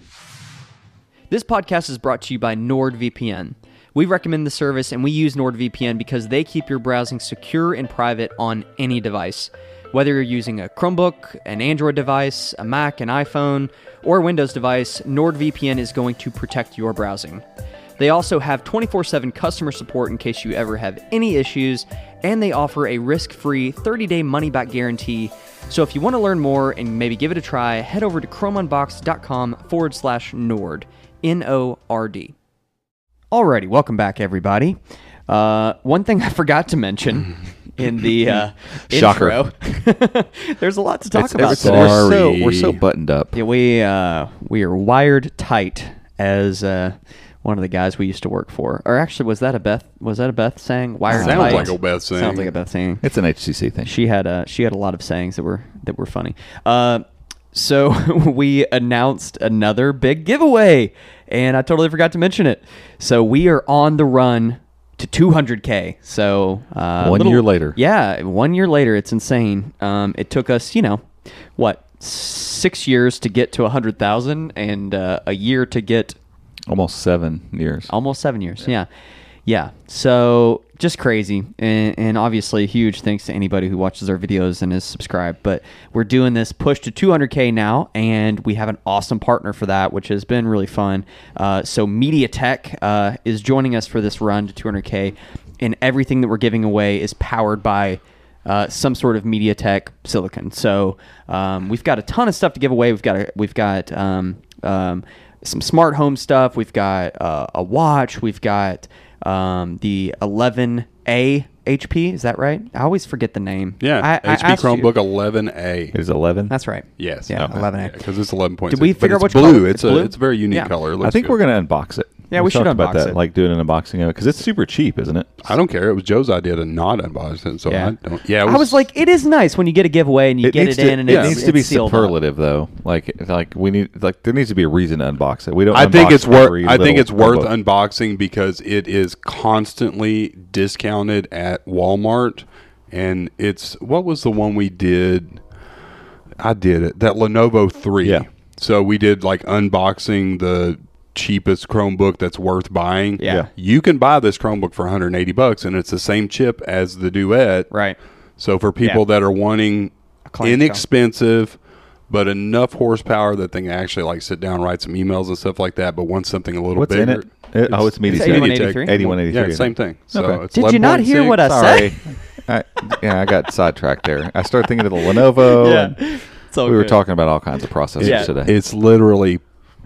This podcast is brought to you by NordVPN. We recommend the service and we use NordVPN because they keep your browsing secure and private on any device. Whether you're using a Chromebook, an Android device, a Mac, an iPhone, or a Windows device, NordVPN is going to protect your browsing. They also have 24 7 customer support in case you ever have any issues, and they offer a risk free 30 day money back guarantee So if you want to learn more and maybe give it a try, head over to chromeunboxed.com forward slash Nord. N O R D. Alrighty, welcome back, everybody. Uh, one thing I forgot to mention in the uh, Shocker. intro, there's a lot to talk It's- about. it's- today. we're so Sorry. we're so buttoned up. Yeah, we uh, we are wired tight as uh, one of the guys we used to work for. Or actually, was that a Beth? Was that a Beth saying? Wired Sounds tight. like a Beth saying. Sounds like a Beth saying. It's an HCC thing. She had a she had a lot of sayings that were that were funny. Uh, so we announced another big giveaway, and I totally forgot to mention it. So we are on the run to 200k. So uh, One year later. yeah, one year later. It's insane. Um, it took us, you know, what six years to get to 100,000, and uh, a year to get Almost seven years. almost seven years. Yeah. yeah, So just crazy, and, and obviously huge thanks to anybody who watches our videos and is subscribed. But we're doing this push to 200k now, and we have an awesome partner for that, which has been really fun. Uh, so MediaTek uh, is joining us for this run to 200k, and everything that we're giving away is powered by uh, some sort of MediaTek silicon. So um, we've got a ton of stuff to give away. We've got a, we've got um, um, some smart home stuff. We've got uh, a watch. We've got um, the 11A HP. Is that right? I always forget the name. Yeah, I, I HP asked you- Chromebook 11A. It is eleven. That's right. Yes. Yeah, Okay. 11A. Because it's 11.6. Did we but figure out it's which blue. color? It's, It's blue? a it's a very unique Yeah. color. It I think good. we're gonna unbox it. Yeah, we should talked about that, it. like doing an unboxing of it because it's super cheap, isn't it? I don't care. It was Joe's idea to not unbox it, so Yeah. I don't. Yeah, it I was like, it is nice when you get a giveaway and you get it to, in and it it's, needs to be it's sealed up. superlative though. Like like we need like there needs to be a reason to unbox it. We don't. I think it's worth. I think it's worth Chromebook. unboxing because it is constantly discounted at Walmart, and it's what was the one we did? I did it. That Lenovo three. Yeah. So we did like unboxing the cheapest Chromebook that's worth buying. Yeah. Yeah. You can buy this Chromebook for 180 bucks, and it's the same chip as the Duet. Right. So for people Yeah. that are wanting clamshell. inexpensive but enough horsepower that they can actually like sit down, write some emails and stuff like that, but want something a little What's bigger. in it? It- uh, oh, it's Media It's Tech. 8183? 8183. Yeah, same thing. So Okay. it's Did you not hear what I 11.6. said? Sorry. I, yeah, I got sidetracked there. I started thinking of the Lenovo. Yeah. and It's all we were talking about all kinds of processors Yeah. today. It's literally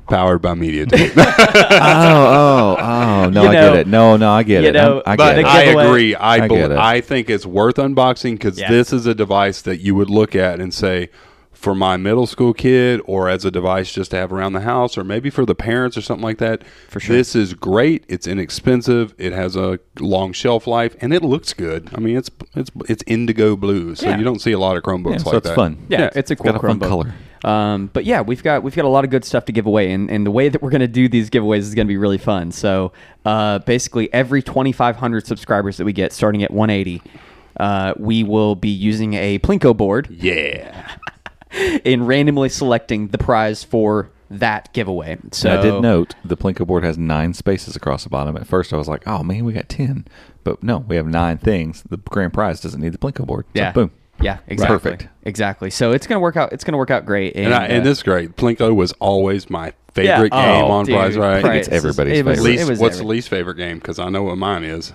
powered by MediaTek. oh, oh, oh! No, You I know- get it. No, no, I get you it. know, I'm- I but get it. I giveaway- agree. I, I bel- get it. I think it's worth unboxing because Yeah. this is a device that you would look at and say, for my middle school kid, or as a device just to have around the house, or maybe for the parents or something like that. For sure. This is great. It's inexpensive. It has a long shelf life, and it looks good. I mean, it's it's it's indigo blue, so Yeah. you don't see a lot of Chromebooks Yeah, so like it's that. fun. Yeah, Yeah, it's a cool got a fun Chromebook. color. Um, but yeah, we've got we've got a lot of good stuff to give away, and, and the way that we're going to do these giveaways is going to be really fun. So uh, basically, every 2,500 subscribers that we get, starting at 180, uh, we will be using a Plinko board Yeah. in randomly selecting the prize for that giveaway. So And I did note the Plinko board has nine spaces across the bottom. At first, I was like, "Oh man, we got ten. but no, we have nine things. The grand prize doesn't need the Plinko board. So yeah, boom. Yeah, exactly, Perfect. exactly. So it's going to work out. It's going to work out great. And, And, I, and uh, this is great. Plinko was always my yeah, favorite game oh, on dude, Prize Right. I it's everybody's it was- favorite. Least, it was what's the least favorite game? Because I know what mine is.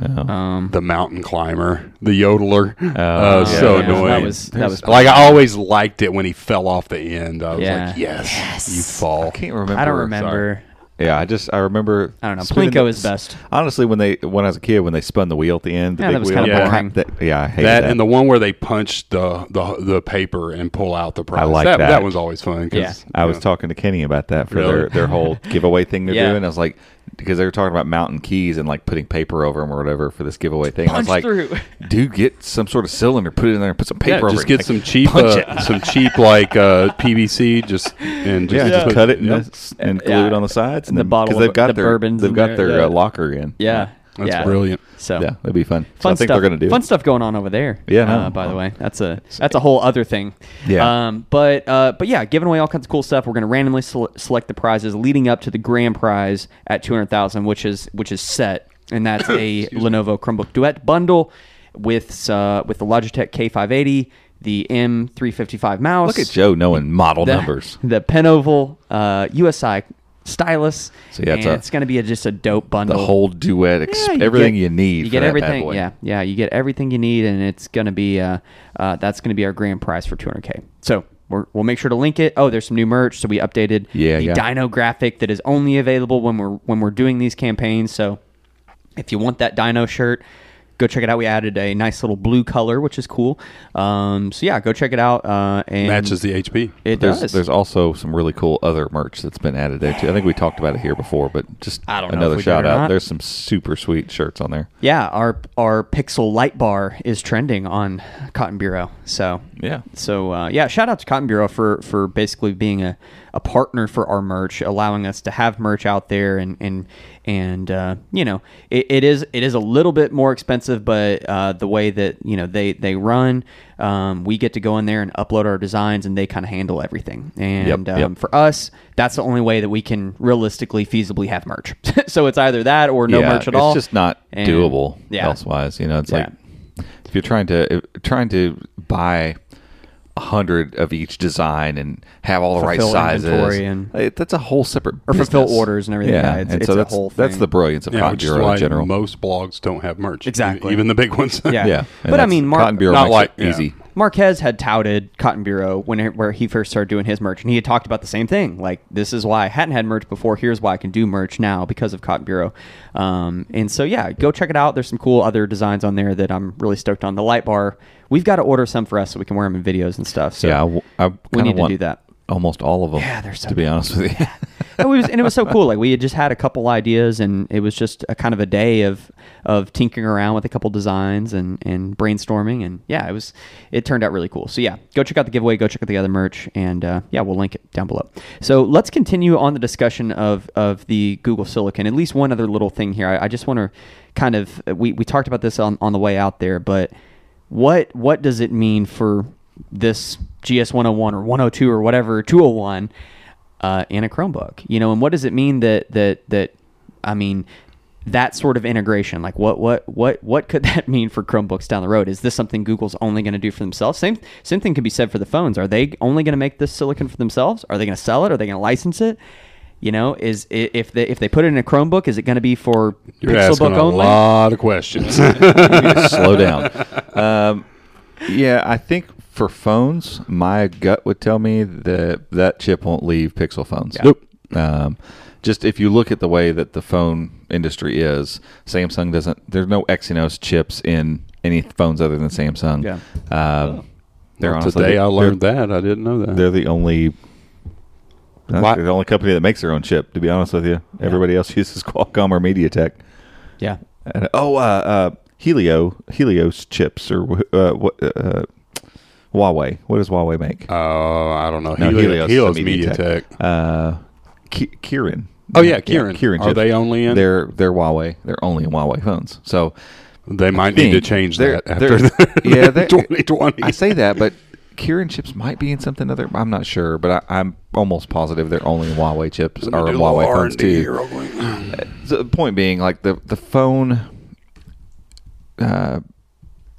Yeah. Um, The mountain climber, the yodeler. Oh, uh, yeah, so yeah, annoying. That was that was like I always liked it when he fell off the end. I was Yeah. like, yes, Yes. you fall. I can't remember. I don't remember. Yeah, I just I remember. I don't know. Plinko the- is best. Honestly, when they when I was a kid, when they spun the wheel at the end, the Yeah, big that was wheel, kinda Yeah. boring. that, yeah, I hated That, that. and the one where they punch the the, the paper and pull out the prize. I like that. that. That was always fun. 'cause, Yeah. I you was know, talking to Kenny about that for Really? their, their whole giveaway thing they're Yeah. doing. I was like, because they were talking about mountain keys and like putting paper over them or whatever for this giveaway thing. I was like, through. dude, get some sort of cylinder, put it in there, and put some paper Yeah, over just it. get Like, some cheap, uh, some cheap like uh, PVC, just and just, Yeah, just put- cut it and, yeah. this- and Yeah. glue it on the sides, And the then- bottle 'cause they've got the their bourbons they've got there, their yeah. uh, locker in. Yeah, That's yeah. brilliant. So yeah, that'd be fun. So fun I think stuff. they're gonna do fun stuff going on over there. Yeah, no. Uh, by the way, that's a that's a whole other thing. Yeah. Um. But uh. But yeah, giving away all kinds of cool stuff. We're gonna randomly sele- select the prizes leading up to the grand prize at two hundred thousand, which is which is set, and that's a Lenovo Chromebook Duet bundle with uh with the Logitech K580, the M355 mouse. Look at Joe knowing model the, numbers. The Penoval uh, USI stylus. So, yeah, it's and a- it's going to be a, just a dope bundle. The whole duet, ex- Yeah, you everything get- you need. You for get that bad everything. boy. Yeah, yeah. You get everything you need, and it's gonna be uh, uh that's gonna be our grand prize for 200k. So we're, we'll make sure to link it. Oh, there's some new merch. So we updated Yeah, the yeah. Dino graphic that is only available when we're when we're doing these campaigns. So if you want that Dino shirt. Go check it out. We added a nice little blue color, which is cool. Um, so yeah, go check it out. Uh, and Matches the HP. It There's does. there's also some really cool other merch that's been added there too. I think we talked about it here before, but just I don't another we shout out. not. There's some super sweet shirts on there. Yeah, our our Pixel Light Bar is trending on Cotton Bureau. So Yeah. so uh, yeah, shout out to Cotton Bureau for for basically being a, a partner for our merch, allowing us to have merch out there, and and and uh, you know it, it is it is a little bit more expensive, but uh, the way that you know they they run, um, we get to go in there and upload our designs, and they kind of handle everything. And Yep, um, yep. for us, that's the only way that we can realistically feasibly have merch. so it's either that or no yeah, merch at it's all. It's just not And- doable yeah. elsewise. You know, it's Yeah. like if you're trying to if, trying to buy hundred of each design and have all the right sizes, inventory and- it, that's a whole separate Or fulfill business. orders and everything. Yeah, it's- and it's so a that's whole that's the brilliance of Yeah, Cotton which Bureau in general. most blogs don't have merch. Exactly. Even the big ones. Yeah. yeah, and But I that's- mean, Mar- Cotton Bureau Not makes like- it yeah. easy. Marques had touted Cotton Bureau when it, where he first started doing his merch, and he had talked about the same thing. Like, this is why I hadn't had merch before. Here's why I can do merch now because of Cotton Bureau. Um, and so, yeah, go check it out. There's some cool other designs on there that I'm really stoked on. The light bar, we've got to order some for us so we can wear them in videos and stuff. So yeah, I, w- I we need to do that. Almost all of them. Yeah, they're so to be good. honest with you. it was and it was so cool. Like we had just had a couple ideas, and it was just a kind of a day of of tinkering around with a couple designs and and brainstorming, and yeah, it was it turned out really cool. So yeah, go check out the giveaway, go check out the other merch, and uh, yeah, we'll link it down below. So let's continue on the discussion of of the Google Silicon. At least one other little thing here. I, I just want to kind of we we talked about this on on the way out there, but what what does it mean for this GS 101 or 102 or whatever 201 uh, in a Chromebook? You know, and what does it mean that that that I mean that sort of integration? Like what what what what could that mean for Chromebooks down the road? Is this something Google's only going to do for themselves? Same same thing could be said for the phones. Are they only going to make this silicon for themselves? Are they going to sell it? Are they going to license it? You know, is if they if they put it in a Chromebook, is it going to be for You're asking Pixelbook a only? lot of questions. You need to slow down. Um, yeah, I think for phones, my gut would tell me that that chip won't leave Pixel phones. Nope. Um, just if you look at the way that the phone industry is, Samsung doesn't. There's no Exynos chips in any phones other than Samsung. Yeah. Um, they're Well, honestly today I learned that. I didn't know that. They're the only. Why- They're the only company that makes their own chip. To be honest with you, everybody else uses Qualcomm or MediaTek. Yeah. And, oh, uh, uh, Helio, Helios chips or uh, what? Uh, Huawei. What does Huawei make? Uh, I don't know. No, Helios, Helios Helios MediaTek. Uh, Ki- Kirin. Oh, yeah, Kirin. Kieran. Are chips. they only in- They're they're Huawei. They're only in Huawei phones. So They might need to change that after yeah, 2020. I say that, but Kirin chips might be in something other. I'm not sure, but I, I'm almost positive they're only in Huawei chips or in Huawei phones too. The point being, like the the phone. Uh,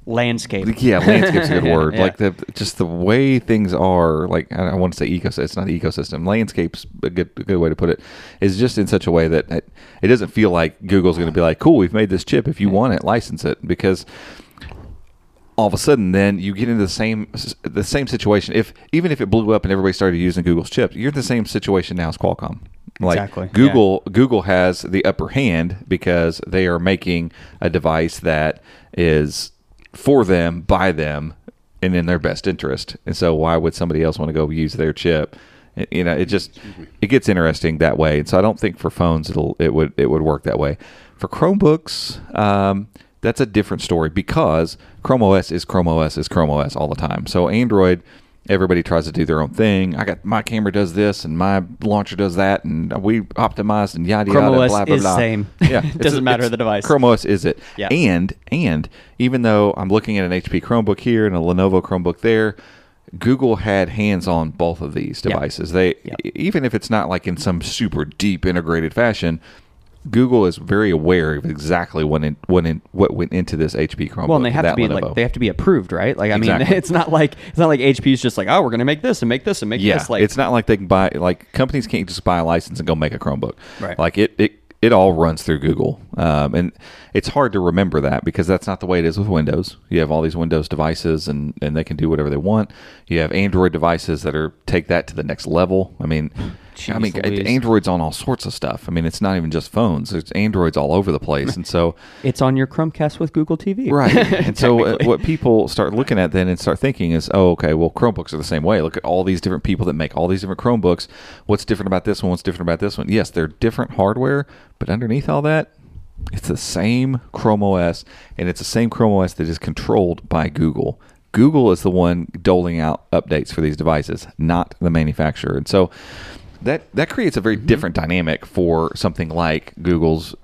Landscape. yeah, landscape's a good word. Yeah. Like the just the way things are. Like I, want to say ecosystem. It's not the ecosystem. Landscape's a good a good way to put it. Is just in such a way that it, it doesn't feel like Google's going to be like, "Cool, we've made this chip. If you want it, license it." Because all of a sudden, then you get into the same the same situation. If even if it blew up and everybody started using Google's chips, you're in the same situation now as Qualcomm. Like Exactly, Google, Google has the upper hand because they are making a device that is for them, by them, and in their best interest. And so, why would somebody else want to go use their chip? You know, it just it gets interesting that way. And so, I don't think for phones it'll it would it would work that way. For Chromebooks, um, that's a different story because Chrome OS is Chrome OS is Chrome OS all the time. So Android, everybody tries to do their own thing. I got my camera does this and my launcher does that, and we optimized and yada Chrome yada. OS blah, blah, is blah. same. Yeah, It doesn't matter the device. Chrome OS is it? Yeah. And and even though I'm looking at an HP Chromebook here and a Lenovo Chromebook there. Google had hands on both of these devices. They Yeah. even if it's not like in some super deep integrated fashion, Google is very aware of exactly what in, what in, what went into this HP Chromebook. Well, and they have to be Lenovo. like they have to be approved, right? Like I mean, Exactly. it's not like it's not like HP's just like, oh, we're gonna make this and make this and make yeah, this. Like it's not like they can buy like companies can't just buy a license and go make a Chromebook. Right. Like it it it all runs through Google, um, and it's hard to remember that because that's not the way it is with Windows. You have all these Windows devices, and and they can do whatever they want. You have Android devices that are take that to the next level. I mean. I mean, Louise. Android's on all sorts of stuff. I mean, it's not even just phones. There's Androids all over the place, and so it's on your Chromecast with Google TV, Right. And so uh, what people start looking at then and start thinking is, oh, okay, well, Chromebooks are the same way. Look at all these different people that make all these different Chromebooks. What's different about this one? What's different about this one? Yes, they're different hardware, but underneath all that, it's the same Chrome OS, and it's the same Chrome OS that is controlled by Google. Google is the one doling out updates for these devices, not the manufacturer. And so that that creates a very mm-hmm. different dynamic for something like Google's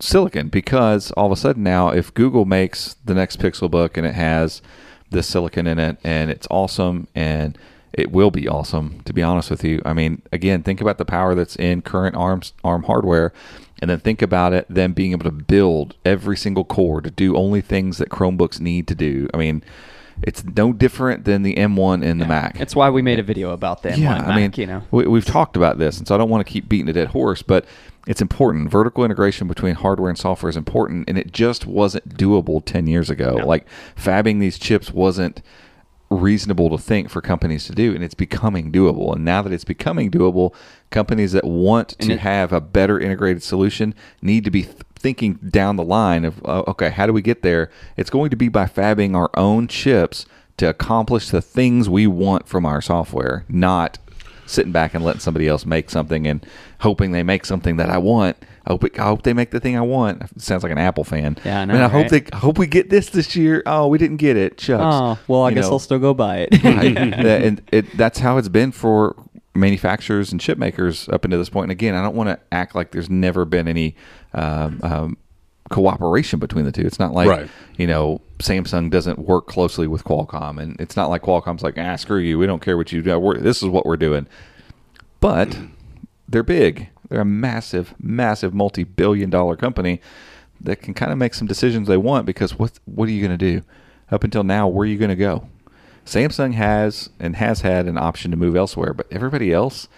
silicon because all of a sudden now if Google makes the next Pixel book and it has this silicon in it and it's awesome and it will be awesome to be honest with you. I mean, again, think about the power that's in current ARMs ARM hardware and then think about it them being able to build every single core to do only things that Chromebooks need to do. I mean, it's no different than the M1 in the Mac. It's why we made a video about that. Yeah, on I mean, you know, we, we've talked about this, and so I don't want to keep beating a dead horse, but it's important. Vertical integration between hardware and software is important, and it just wasn't doable 10 years ago. Like, fabbing these chips wasn't reasonable to think for companies to do, and it's becoming doable. And now that it's becoming doable, companies that want to it- have a better integrated solution need to be th- thinking down the line of, uh, okay, how do we get there? It's going to be by fabbing our own chips to accomplish the things we want from our software, not sitting back and letting somebody else make something and hoping they make something that I want. I hope, it, I hope they make the thing I want. It sounds like an Apple fan. Yeah, I know, Man, I hope they I hope we get this this year. Oh, we didn't get it. Shucks. oh well, I You guess know, I'll still go buy it. right? And it, that's how it's been for manufacturers and chip makers up until this point. And again, I don't want to act like there's never been any um, um, cooperation between the two. It's not like Right. you know Samsung doesn't work closely with Qualcomm, and it's not like Qualcomm's like ah screw you, we don't care what you do. We're, this is what we're doing. But they're big. They're a massive, massive multi-billion-dollar company that can kind of make some decisions they want because what what are you going to do? Up until now, where are you going to go? Samsung has and has had an option to move elsewhere, but everybody else,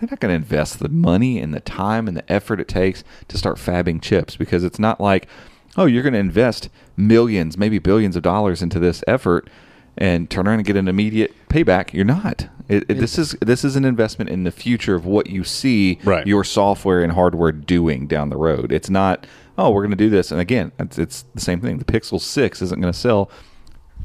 they're not going to invest the money and the time and the effort it takes to start fabbing chips because it's not like, oh, you're going to invest millions, maybe billions of dollars into this effort and turn around and get an immediate payback. You're not. It, it- this is this is an investment in the future of what you see Right. your software and hardware doing down the road. It's not, oh, we're going to do this. And again, it's, it's the same thing. The Pixel 6 isn't going to sell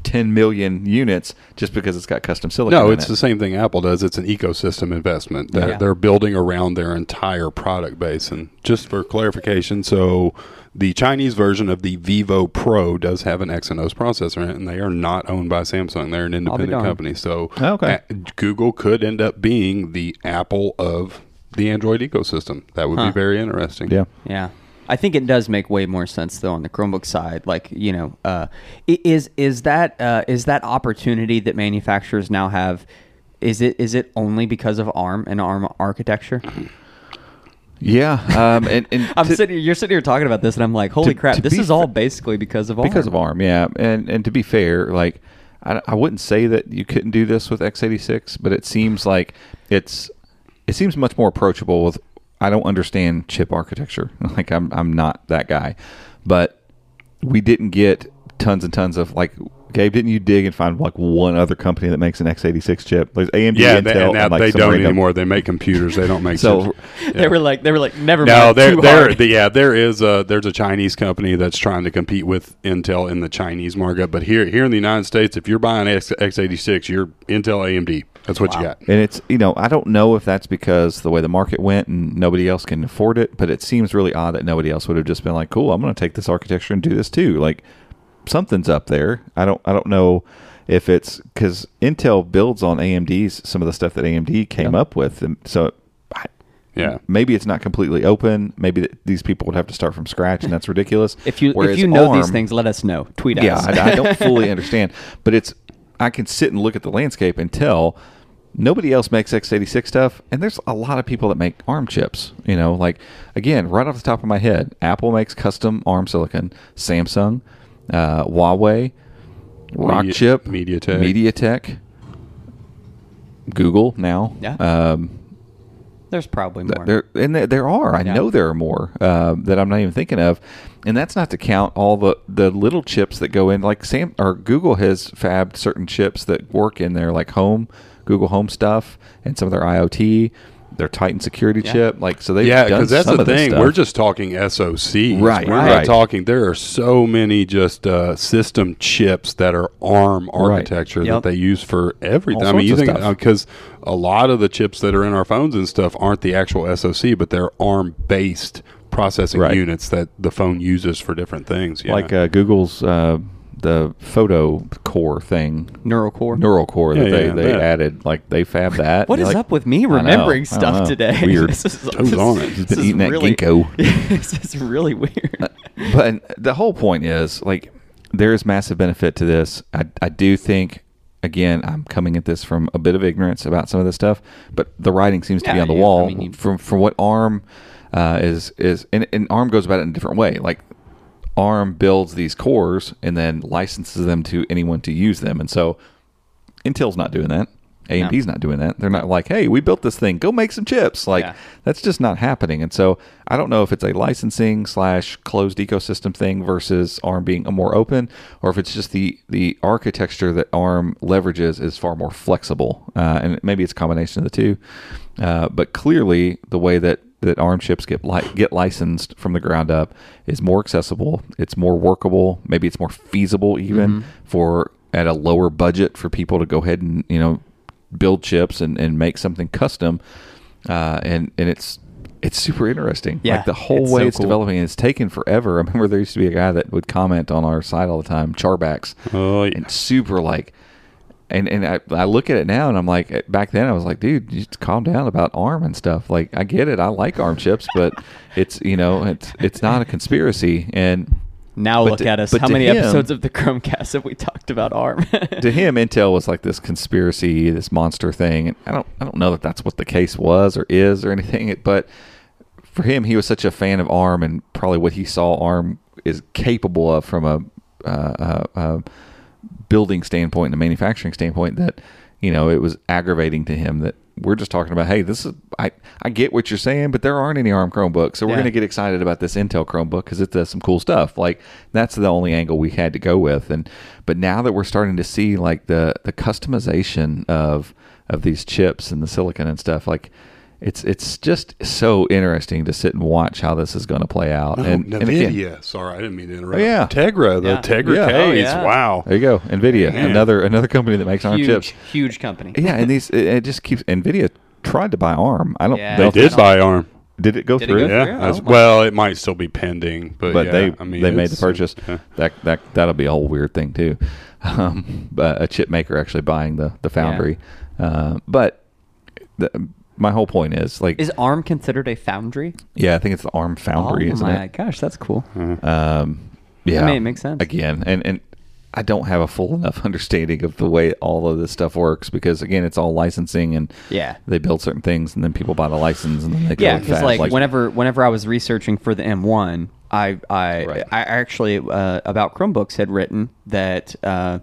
10 million units just because it's got custom silicon. No, in it's it. the same thing Apple does. It's an ecosystem investment. They're, Yeah. they're building around their entire product base. And just for clarification, so the Chinese version of the Vivo Pro does have an Exynos processor in it, and they are not owned by Samsung. They're an independent company. So Okay. Google could end up being the Apple of the Android ecosystem. That would Huh. be very interesting. Yeah. Yeah. I think it does make way more sense though on the Chromebook side. Like you know, uh, is is that uh, is that opportunity that manufacturers now have? Is it is it only because of ARM and ARM architecture? Yeah. Um, and, and I'm to- sitting. You're sitting here talking about this, and I'm like, holy to- crap! to This is all basically because of ARM. because of ARM, yeah. And and to be fair, like I, I wouldn't say that you couldn't do this with x86, but it seems like it's it seems much more approachable with. I don't understand chip architecture. Like I'm I'm not that guy, but we didn't get tons and tons of like. Gabe, didn't you dig and find like one other company that makes an x86 chip? There's AMD, Yeah, Intel, they, and now and, like, they don't random- anymore. They make computers. They don't make So chips. They were like, they were like, never No, there, there, the, yeah, there is a there's a Chinese company that's trying to compete with Intel in the Chinese market. But here, here in the United States, if you're buying X, x86, you're Intel AMD. That's what you got. And it's you know I don't know if that's because the way the market went and nobody else can afford it, but it seems really odd that nobody else would have just been like, "Cool, I'm going to take this architecture and do this too." Like something's up there. I don't I don't know if it's because Intel builds on AMD's some of the stuff that AMD came up with, and so. Yeah. Maybe it's not completely open. Maybe th- these people would have to start from scratch, and that's ridiculous. if you if you know these things, let us know. Tweet yeah, us. I, I don't fully understand, but it's I can sit and look at the landscape and tell nobody else makes x86 stuff, and there's a lot of people that make ARM chips. You know, like again, right off the top of my head, Apple makes custom ARM silicon, Samsung, uh, Huawei, Media- Rockchip, MediaTek. MediaTek, Google now. Yeah. Um, There's probably more. There and there, there are. I Yeah. know there are more uh, that I'm not even thinking of, and that's not to count all the the little chips that go in. Like Sam or Google has fabbed certain chips that work in their like home Google Home stuff and some of their IoT, their Titan security Yeah. chip. Like so they've yeah, because that's some the thing. We're just talking SOCs. Right, We're right. not talking. There are so many just uh, system chips that are ARM architecture Yep. that they use for everything. All I mean, you think stuff. because a lot of the chips that are in our phones and stuff aren't the actual SOC, but they're ARM based processing Right. units that the phone uses for different things. Yeah. like uh, Google's uh, the photo core thing. Neural core. Neural core Yeah, that they, yeah, they that. added, like they fab that. what is like, up with me I know, remembering stuff today? Weird. This is, Who's on it? He's this been is eating that really, ginkgo. this is really weird. but the whole point is like there is massive benefit to this. I, I do think again I'm coming at this from a bit of ignorance about some of this stuff, but the writing seems to be on the you- I wall mean, from from what ARM uh, is is and, and ARM goes about it in a different way. Like ARM builds these cores and then licenses them to anyone to use them, and so Intel's not doing that. AMD's not doing that. They're not like, "Hey, we built this thing. Go make some chips." Like Yeah. that's just not happening. And so I don't know if it's a licensing slash closed ecosystem thing versus ARM being a more open, or if it's just the the architecture that ARM leverages is far more flexible. Uh, and maybe it's a combination of the two. Uh, but clearly, the way that that ARM chips get li- get licensed from the ground up is more accessible. It's more workable. Maybe it's more feasible even for at a lower budget for people to go ahead and you know build chips and, and make something custom. Uh, and and it's it's super interesting. Yeah, like the whole it's way so it's cool. developing. It's taken forever. I remember there used to be a guy that would comment on our site all the time, Charbacks, oh yeah. and super like. And and I, I look at it now and I'm like eh, back then I was like dude you just calm down about ARM and stuff like I get it I like ARM chips but it's you know it's it's not a conspiracy and Now look to- at us. How many him- episodes of the Chrome Cast have we talked about ARM? to him, Intel was like this conspiracy, this monster thing. And I don't, I don't know that that's what the case was or is or anything. But for him, he was such a fan of ARM and probably what he saw ARM is capable of from a, uh, uh, uh, building standpoint and a manufacturing standpoint that you know it was aggravating to him that we're just talking about hey this is I, I get what you're saying but there aren't any ARM Chromebooks. So we're Yeah. going to get excited about this Intel Chromebook because it does some cool stuff. Like that's the only angle we had to go with. And but now that we're starting to see like the the customization of of these chips and the silicon and stuff like it's it's just so interesting to sit and watch how this is going to play out Oh, and, and again, Nvidia. Sorry, I didn't mean to interrupt. Oh, yeah. Tegra, the Yeah. Tegra Yeah. Ks. Oh, yeah. Wow. there you go Nvidia Man. another another company that makes ARM huge, chips huge company. yeah, and these it, it just keeps Nvidia tried to buy ARM. I don't. Yeah. know They did buy ARM. Did it go Did it through? go Yeah. through? as- Oh, well, it might still be pending, but, But yeah, they I mean, they made the purchase. yeah. That that that'll be a whole weird thing too. Um, but a chip maker actually buying the the foundry. Uh, but the, my whole point is like, Is ARM considered a foundry? yeah, I think it's the ARM foundry, oh isn't my it? gosh, that's cool. Um, yeah, I mean, it makes sense. again, and and I don't have a full enough understanding of the way all of this stuff works because again, it's all licensing and Yeah. they build certain things and then people buy the license and then they Yeah, go because fast. like, whenever whenever I was researching for the M1, I I Right. I actually uh, about Chromebooks had written that uh,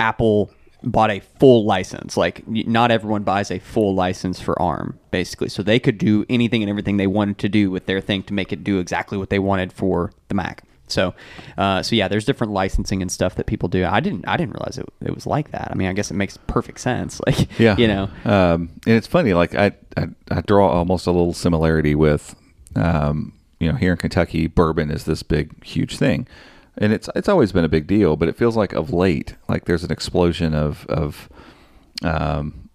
Apple bought a full license. Like not everyone buys a full license for ARM, basically. So they could do anything and everything they wanted to do with their thing to make it do exactly what they wanted for the Mac. So, uh, so yeah, there's different licensing and stuff that people do. I didn't, I didn't realize it, it was like that. I mean, I guess it makes perfect sense. Like, yeah you know, um, and it's funny like I, I i draw almost a little similarity with um, you know here in kentucky bourbon is this big huge thing and it's it's always been a big deal but it feels like of late like there's an explosion of of um,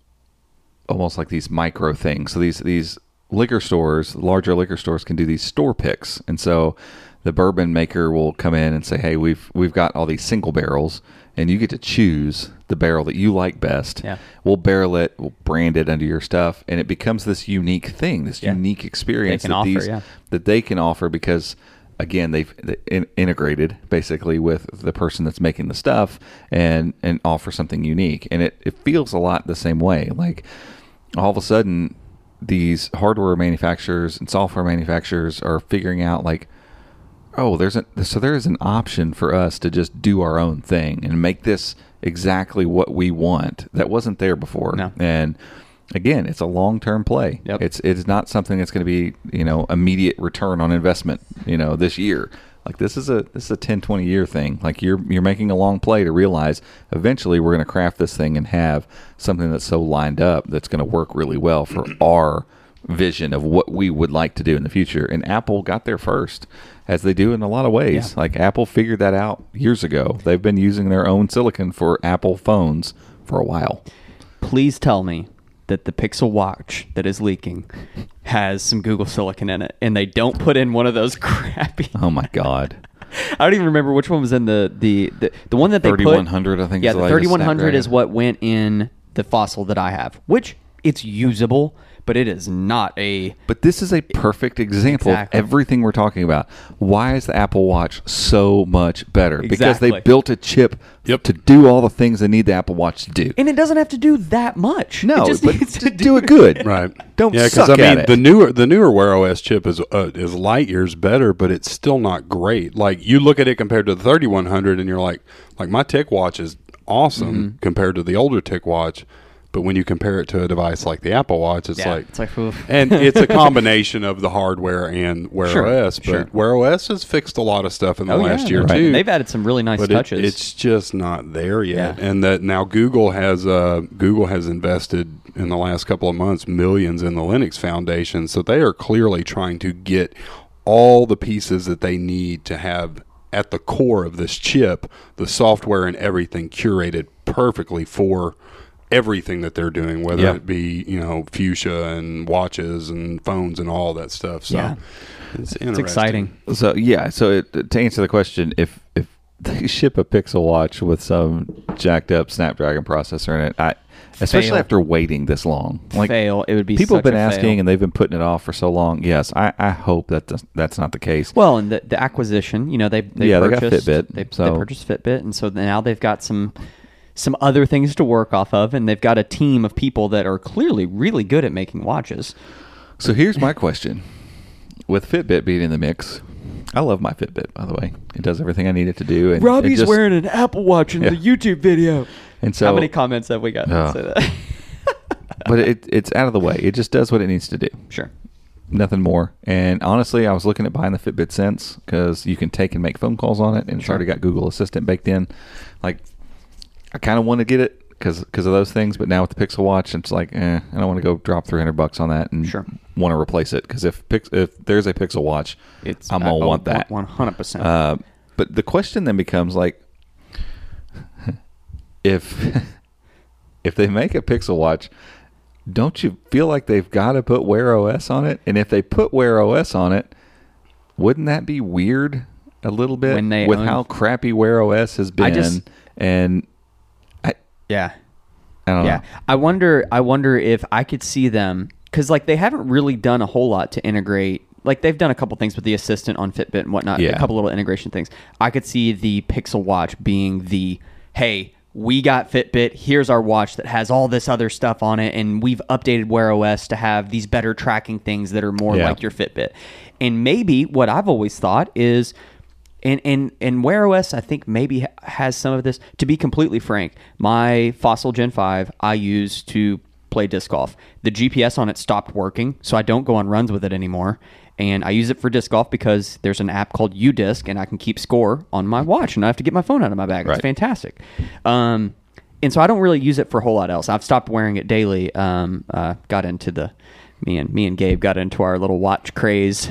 almost like these micro things so these these liquor stores larger liquor stores can do these store picks and so the bourbon maker will come in and say hey we've we've got all these single barrels and you get to choose the barrel that you like best Yeah. we'll barrel it, we'll brand it under your stuff, and it becomes this unique thing, this Yeah. unique experience They that offer, these yeah. that they can offer because again they've in, integrated basically with the person that's making the stuff and and offer something unique. And it, it feels a lot the same way. Like all of a sudden these hardware manufacturers and software manufacturers are figuring out like oh there's a so there is an option for us to just do our own thing and make this exactly what we want that wasn't there before. No. and again it's a long-term play. Yep. it's it's not something that's going to be you know immediate return on investment you know this year. Like this is a this is a 10 20 year thing. Like you're you're making a long play to realize eventually we're going to craft this thing and have something that's so lined up that's going to work really well for our vision of what we would like to do in the future. And apple got there first as they do in a lot of ways. Yeah. like apple figured that out years ago. They've been using their own silicon for apple phones for a while. Please tell me that the Pixel Watch that is leaking has some Google Silicon in it, and they don't put in one of those crappy. oh my god I don't even remember which one was in the the the, the one that they put. 3100, I think, Yeah, the the latest 3100 is what went in the fossil that I have, which it's usable, but it is not a. But this is a perfect example Exactly. of everything we're talking about. Why is the Apple Watch so much better? Because they built a chip Yep. to do all the things they need the Apple Watch to do. And it doesn't have to do that much. No, it just but needs to do it good. Right. Don't yeah, suck I mean at it. the newer the newer Wear OS chip is uh, is light years better, but it's still not great. Like you look at it compared to the 3100, and you're like, like my TicWatch is awesome Mm-hmm. compared to the older TicWatch, but when you compare it to a device like the Apple Watch, it's Yeah, like it's like, and it's a combination of the hardware and Wear Sure, OS. But sure. Wear OS has fixed a lot of stuff in the Oh, yeah, last year right. too. They've added some really nice but it- touches. it's just not there yet. Yeah. And that now Google has uh, Google has invested in the last couple of months millions in the Linux Foundation, so they are clearly trying to get all the pieces that they need to have at the core of this chip, the software and everything curated perfectly for everything that they're doing, whether Yeah. it be you know fuchsia and watches and phones and all that stuff. So Yeah. it's, it's exciting. So yeah, so it, to answer the question, if if they ship a Pixel Watch with some jacked up Snapdragon processor in it, I especially Fail. after waiting this long, like fail. It would be people have been a asking fail. and they've been putting it off for so long. Yes, I, I hope that th- that's not the case. Well, and the, the acquisition, you know, they they Yeah, they got purchased Fitbit, They, so- they purchased Fitbit, and so now they've got some some other things to work off of, and they've got a team of people that are clearly really good at making watches. So here's my question: With Fitbit being in the mix, I love my Fitbit. By the way, it does everything I need it to do. And it just- an Apple Watch in Yeah. YouTube video. And so, How many comments have we got? say that? but it, it's out of the way. It just does what it needs to do. sure. Nothing more. And honestly, I was looking at buying the Fitbit Sense because you can take and make phone calls on it, and it's Sure. already got Google Assistant baked in. Like, I kind of want to get it because of those things, but now with the Pixel Watch, it's like, eh, I don't want to go drop three hundred bucks on that and Sure. want to replace it. Because if Pix- if there's a Pixel Watch, It's I'm gonna want that. One hundred percent. Uh, but the question then becomes like, if if they make a Pixel Watch, don't you feel like they've got to put Wear OS on it? And if they put Wear OS on it, wouldn't that be weird a little bit When they with own- how crappy Wear OS has been? I just- and Yeah. I yeah. know. I wonder I wonder if I could see them cuz like they haven't really done a whole lot to integrate like they've done a couple things with the assistant on Fitbit and whatnot, Yeah. a couple little integration things. I could see the Pixel Watch being the hey, we got Fitbit. Here's our watch that has all this other stuff on it, and we've updated Wear OS to have these better tracking things that are more Yeah. like your Fitbit. And maybe what I've always thought is and and and Wear OS, I think maybe has some of this. To be completely frank, my Fossil Gen Five I use to play disc golf. The GPS on it stopped working, so I don't go on runs with it anymore. And I use it for disc golf because there's an app called UDisc, and I can keep score on my watch, and I have to get my phone out of my bag. Right. It's fantastic. Um, and so I don't really use it for a whole lot else. I've stopped wearing it daily. Um, uh, got into the me and me and Gabe got into our little watch craze,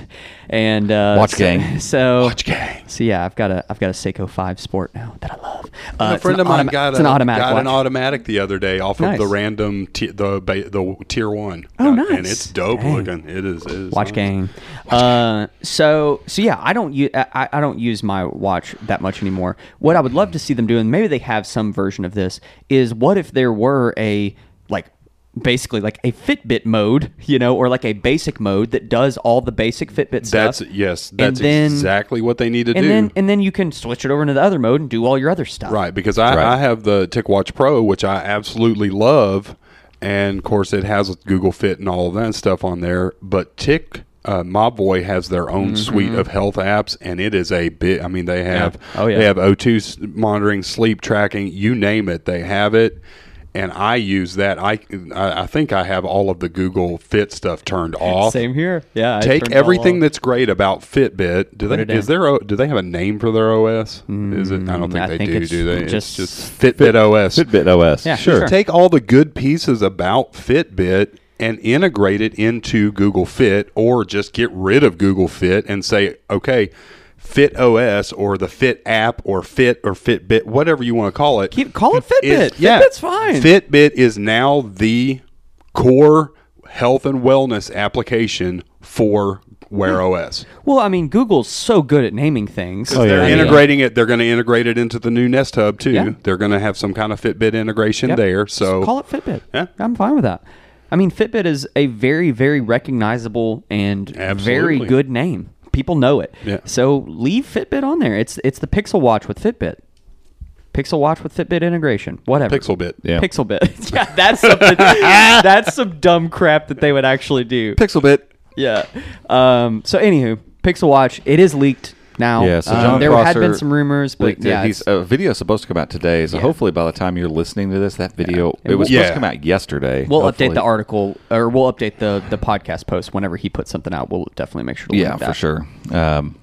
and uh, Watch so- gang. So Watch gang. So yeah, I've got a I've got a Seiko Five Sport now that I love. Uh, a friend of mine automa- got, it's a, an automatic got an automatic the other day off Nice. of the random t- the ba- the tier one. Oh, Uh, nice. And it's dope Dang. looking. It is. It is Watch nice. gang. Uh, so so yeah, I don't use I, I don't use my watch that much anymore. What I would love to see them do, and maybe they have some version of this, is what if there were a like basically like a Fitbit mode, you know, or like a basic mode that does all the basic Fitbit stuff. That's yes, that's then- exactly what they need to and do. then and then you can switch it over into the other mode and do all your other stuff. Right, because I, Right. I have the TicWatch Pro, which I absolutely love, and of course it has Google Fit and all of that stuff on there. But Tick, uh, Mobvoi has their own suite of health apps, and it is a bit. I mean, they have Oh, yeah. they have O2 s- monitoring, sleep tracking, you name it, they have it. And I use that. I I I think I have all of the Google Fit stuff turned off. Same here. Yeah. I Take turned it all everything that's great about Fitbit. Do Put they is there do they have a name for their OS? is it? I don't mm, think I they think do. it's Do they? just it's just Fitbit OS. Fitbit OS. Yeah, sure. sure. Take all the good pieces about Fitbit and integrate it into Google Fit, or just get rid of Google Fit and say, okay, Fit OS or the Fit app or Fit or Fitbit, whatever you want to call it. Keep call it Fitbit. is- yeah, Fitbit's fine. Fitbit is now the core health and wellness application for Wear hmm. OS. well, I mean, Google's so good at naming things. Oh, yeah, They're yeah. integrating it. They're going to integrate it into the new Nest Hub too. Yeah. They're going to have some kind of Fitbit integration Yep. there. Just So call it Fitbit. Yeah. I'm fine with that. I mean, Fitbit is a very, very recognizable and very good name. People know it. Yeah. So leave Fitbit on there. It's it's the Pixel Watch with Fitbit. Pixel Watch with Fitbit integration. Whatever. Pixelbit. Yeah. Pixelbit. yeah, that's something. that's some dumb crap that they would actually do. Pixel bit. Yeah. Um, so anywho, Pixel Watch. It is leaked now. Yeah, so Um, John there had been some rumors, but leaked it. yeah, He's, a video is supposed to come out today, so Yeah. hopefully by the time you're listening to this, that video And it was we'll- supposed Yeah. to come out yesterday. We'll hopefully. update the article, or we'll update the the podcast post whenever he puts something out. We'll definitely make sure to Yeah, link for sure. Um,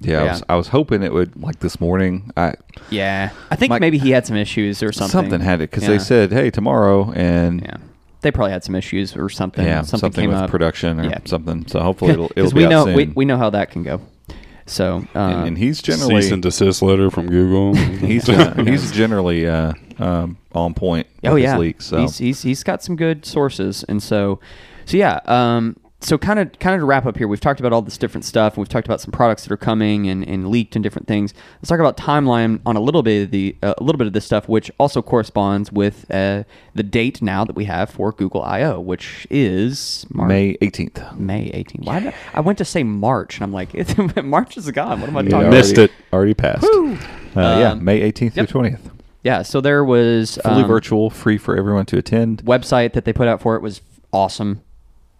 yeah, I was, I was hoping it would like this morning. I Yeah, I think Mike- maybe he had some issues or something. something, had it because Yeah. they said, "Hey, tomorrow," and yeah, they probably had some issues or something. yeah, something, something, came with up. production or Yeah. something. So hopefully it'll it'll be we out know soon. we, we know how that can go. So uh, and, and he's generally Cease and desist letter from Google. he's uh, he's generally uh, um, on point. Oh with yeah, his leaks. So he's, he's he's got some good sources, and so so yeah. Um, so kind of kind of to wrap up here, we've talked about all this different stuff, and we've talked about some products that are coming and, and leaked and different things. Let's talk about timeline on a little bit of the uh, a little bit of this stuff, which also corresponds with uh, the date now that we have for Google I/O, which is March, May eighteenth. May 18th. Why did I, I went to say March, and I'm like, March is gone. What am I Yeah, talking Missed about? it. Already passed. Uh, yeah, Um, May eighteenth yep. through twentieth. Yeah. So there was Fully um, virtual, free for everyone to attend. website that they put out for it was awesome.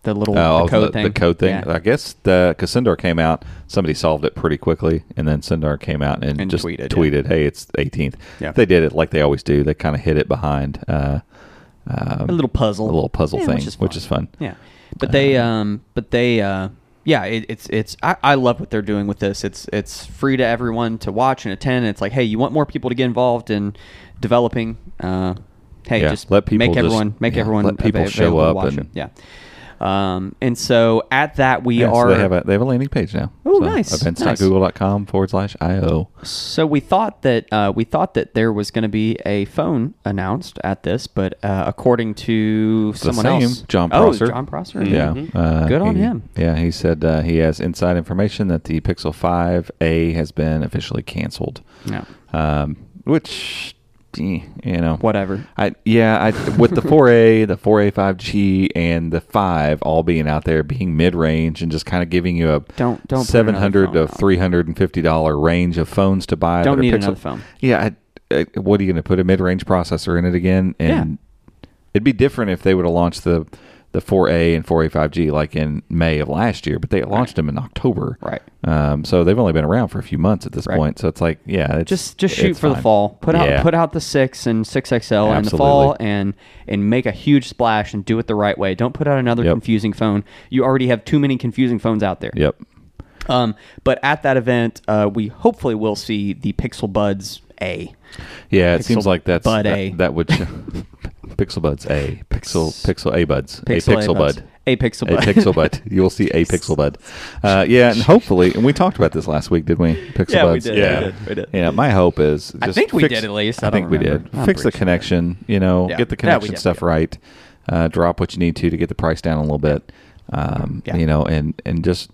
The little Oh, the code the, thing. the code thing. Yeah. I guess the because Sundar came out, somebody solved it pretty quickly, and then Sundar came out and, And just tweeted, tweeted, yeah. "Hey, it's 18th." Yeah. They did it like they always do. They kind of hid it behind uh, um, a little puzzle, a little puzzle Yeah, thing, which is, which is fun. Yeah, but they, um, but they, uh, yeah, it, it's it's. I, I love what they're doing with this. It's it's free to everyone to watch and attend. It's like, hey, you want more people to get involved in developing? Uh, hey, Yeah, just let people make just- everyone make yeah, everyone let people ava- show available to up and- Yeah. Um, and so at that we Yeah, so are they have a they have a landing page now. Oh, so nice, Events.google.com forward slash io. So we thought that uh, we thought that there was going to be a phone announced at this, but uh, according to The someone same else, Jon Prosser. oh, Prosser. Jon Prosser, Yeah, uh, Good on he- him. Yeah, he said uh, he has inside information that the Pixel 5a has been officially canceled. No. um, which Eh, you know whatever. I yeah, I with the 4A, the 4A 5G, and the 5 all being out there, being mid range, and just kind of giving you a Don't- don't put seven another hundred phone to three hundred and fifty dollar range of phones to buy. Don't need Pixel- another phone. Yeah, I, I, what are you going to put a mid range processor in it again? And it'd be different if they would have launched the the 4A and 4A 5G like in May of last year, but they launched them in October. Right. Um, so they've only been around for a few months at this Right. point. So it's like, yeah, it's, Just just shoot for the fall. Put out put out the six and six XL in the fall, and and make a huge splash and do it the right way. Don't put out another Yep. confusing phone. You already have too many confusing phones out there. Yep. Um, but at that event, uh, we hopefully will see the Pixel Buds A. Yeah, it Pixel seems like that's Bud that, A. that would Pixel Buds A Pixel Pixel A Buds Pixel a Pixel Buds. Bud A Pixel Bud. a Pixel Bud. You will see a Pixel Bud. Uh, yeah, and hopefully, and we talked about this last week, did we? Pixel Yeah, we Buds. did, Yeah. we did, we did. Yeah, my hope is. Just I think we fix- did at least. I I, think we remember. did. I'm fix the pretty sure. connection. You know, Yeah. get the connection stuff did. right. Uh, drop what you need to to get the price down a little bit. Um, Yeah. You know, and and just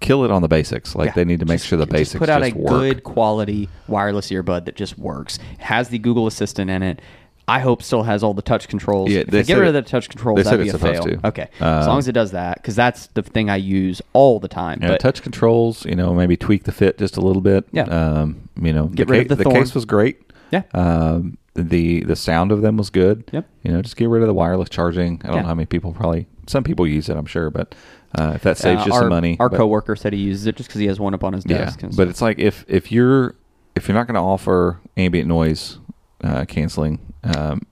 kill it on the basics. Like Yeah. they need to make Just- sure the just basics put out a work. good quality wireless earbud that just works. Has the Google Assistant in it. I hope still has all the touch controls. Yeah, they get rid of the touch controls, they that'd be a fail. to. Okay, as Um, long as it does that, because that's the thing I use all the time. Yeah, but touch controls, you know, maybe tweak the fit just a little bit. Yeah. Um, you know, Get the, rid of the the case was great. Yeah. Um, the the sound of them was good. Yep. You know, just get rid of the wireless charging. I don't Yeah. know how many people probably some people use it, I'm sure, but uh, if that saves uh, you our, some money. Our but- coworker said he uses it just because he has one up on his Yeah. desk. and But it's like if if you're if you're not going to offer ambient noise uh, canceling, um,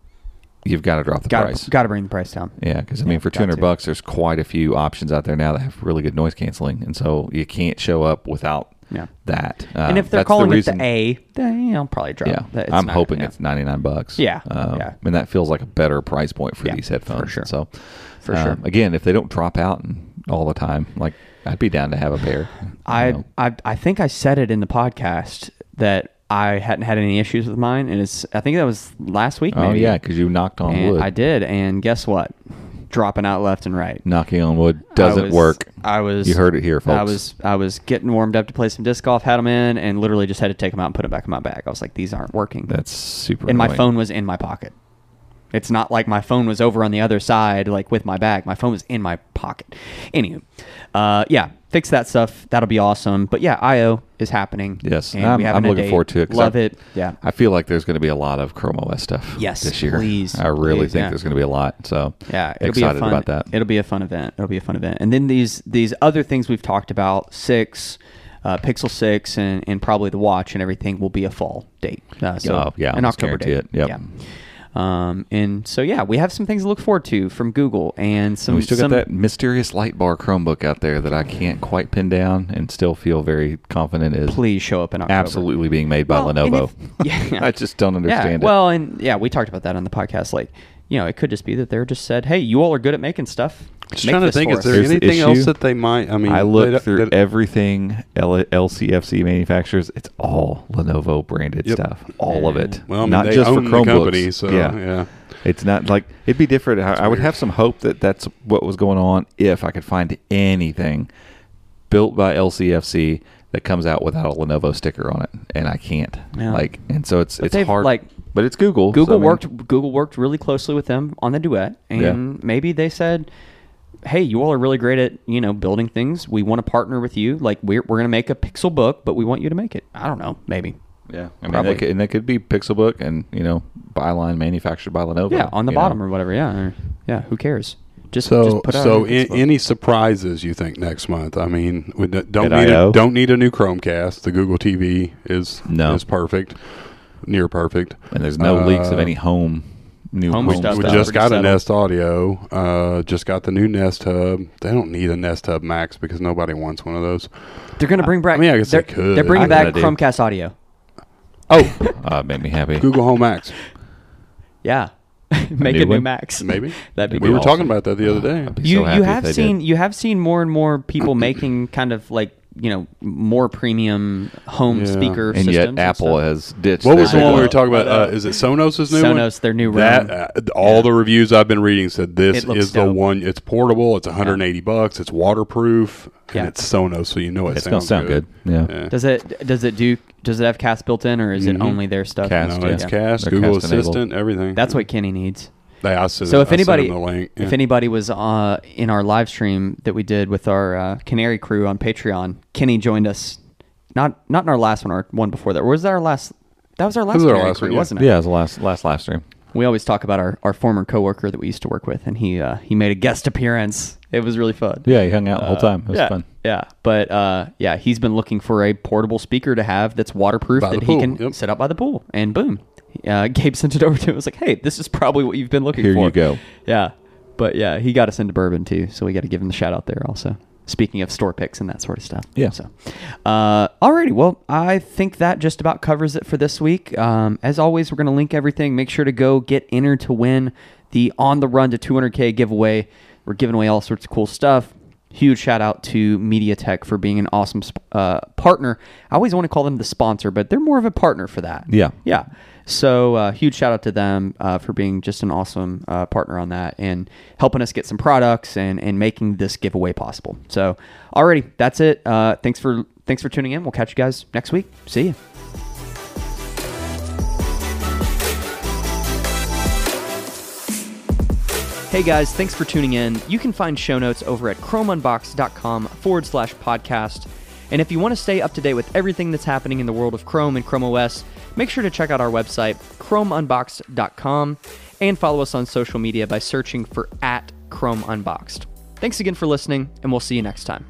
you've got to drop the got price. got to bring the price down. Yeah, because I mean, Yeah, for two hundred bucks, there's quite a few options out there now that have really good noise canceling, and so you can't show up without Yeah. that. and Uh, if they're calling reason, it the A, then I'll probably drop. yeah, that. It's I'm not- hoping yeah. it's ninety nine bucks. Yeah, um, yeah. and that feels like a better price point for Yeah, these for headphones. sure. So, For um, sure. Again, if they don't drop out and all the time, like I'd be down to have a pair. I, know. I I think I said it in the podcast that I hadn't had any issues with mine, and it's I think that was last week. oh Maybe. yeah, because you knocked on and wood. I did, and guess what? Dropping out left and right. Knocking on wood doesn't was- work. I was. You heard it here, folks. I was. I was getting warmed up to play some disc golf. Had them in, and literally just had to take them out and put them back in my bag. I was like, these aren't working. That's super. and my annoying. phone was in my pocket. It's not like my phone was over on the other side, like with my bag. My phone was in my pocket. Anywho, uh, yeah, fix that stuff. That'll be awesome. But yeah, IO is happening. Yes, and I'm, I'm looking forward to it. Love I- it. Yeah, I feel like there's going to be a lot of Chrome OS stuff. Yes, this year. please, I really please, think yeah. there's going to be a lot. So yeah. It'll excited be a fun, about that. It'll be a fun event. It'll be a fun event. And then these these other things we've talked about six. Uh, Pixel six and, and probably the watch and everything will be a fall date. Uh, so Oh, yeah, an October date. it. Yep. Yeah. Um, and so yeah, we have some things to look forward to from Google and some. And we still some, got that mysterious light bar Chromebook out there that I can't quite pin down and still feel very confident is Please show up in October. absolutely being made by Well, Lenovo. if- yeah. I just don't Yeah. understand it. Well, and yeah, we talked about that on the podcast. Like, you know, it could just be that they're just said, "Hey, you all are good at making stuff. Just Make trying to think, for is there Here's the anything else that they might? I mean, I they look through they- everything L- LCFC manufacturers. It's all Lenovo branded Yep. stuff. All of it. Well, I mean, not they just own for the Chromebooks. company, so, yeah. yeah. It's not like it'd be different. I, I would have some hope that that's what was going on if I could find anything built by LCFC that comes out without a Lenovo sticker on it, and I can't. Yeah. Like, and so it's But it's hard. like- but it's Google. Google so, I mean, worked. Google worked really closely with them on the duet, and Yeah. maybe they said, "Hey, you all are really great at you know building things. We want to partner with you. Like we're we're gonna make a Pixel book, but we want you to make it. I don't know, maybe. Yeah, I mean, Probably. they could, and they could be pixel book and you know byline manufactured by Lenovo. Yeah, on the bottom know. or whatever. Yeah, or, yeah. Who cares? Just So, just put out so a in, any surprises you think next month? I mean, we don't At need I/O? a, don't need a new Chromecast. The Google TV is No. is perfect, near perfect. and there's no leaks of Uh, any home new home home, stuff We just Pretty got a. Nest Audio. Uh, just got the new Nest Hub. They don't need a Nest Hub Max because nobody wants one of those. They're gonna bring back. I mean, I guess they they're, could. They're bringing I back kinda do. Chromecast audio. Oh, uh, made me happy. Google Home Max, Yeah, make new a new? Max. maybe. That'd be we cool. were talking about that the other day. I'd you so you have seen did. you have seen more and more people making kind of like you know more premium home Yeah. speaker and systems yet Apple stuff. has ditched. What was the one we were talking about? Uh, is it Sonos' new one? Sonos, their new That uh, all the reviews I've been reading said this It looks is the one. It's portable. It's 180 bucks. It's waterproof. Yeah. And it's Sonos, so you know it It's gonna sound good. Yeah. Yeah. Does it does it do does it have cast built in or is it Mhm. only their stuff? Cast, no, it's yeah. Cast, They're Google Cast enabled. Assistant, everything. That's what Kenny needs. They, I said, So if I anybody him the link. if anybody was uh, in our live stream that we did with our uh, Canary crew on Patreon, Kenny joined us. Not not in our last one, our one before that. Or was that our last? That was our last was our last crew, one, yeah. wasn't it? Yeah, it was the last last live stream. We always talk about our, our former coworker that we used to work with, and he uh, he made a guest appearance. It was really fun. Yeah, he hung out the whole Uh, time. It was yeah, fun. Yeah, but uh, yeah, he's been looking for a portable speaker to have that's waterproof By that he can yep. set up by the pool, and boom, uh, Gabe sent it over to him. It was like, hey, this is probably what you've been looking Here for. you go. Yeah, but yeah, he got us into bourbon too, so we got to give him the shout out there also. Speaking of store picks and that sort of stuff. Yeah. So, uh, alrighty. Well, I think that just about covers it for this week. Um, as always, we're going to link everything. Make sure to go get entered to win the On the Run to 200K giveaway. We're giving away all sorts of cool stuff. Huge shout out to MediaTek for being an awesome sp- uh, partner. I always want to call them the sponsor, but they're more of a partner for that. Yeah. Yeah. So uh, huge shout out to them uh, for being just an awesome uh, partner on that and helping us get some products and, and making this giveaway possible. So already that's it. Uh, thanks for thanks for tuning in. We'll catch you guys next week. See you. Hey guys, thanks for tuning in. You can find show notes over at chromeunboxed.com forward slash podcast. And if you want to stay up to date with everything that's happening in the world of Chrome and Chrome OS, make sure to check out our website, chromeunboxed.com, and follow us on social media by searching for at Chrome Unboxed. Thanks again for listening, and we'll see you next time.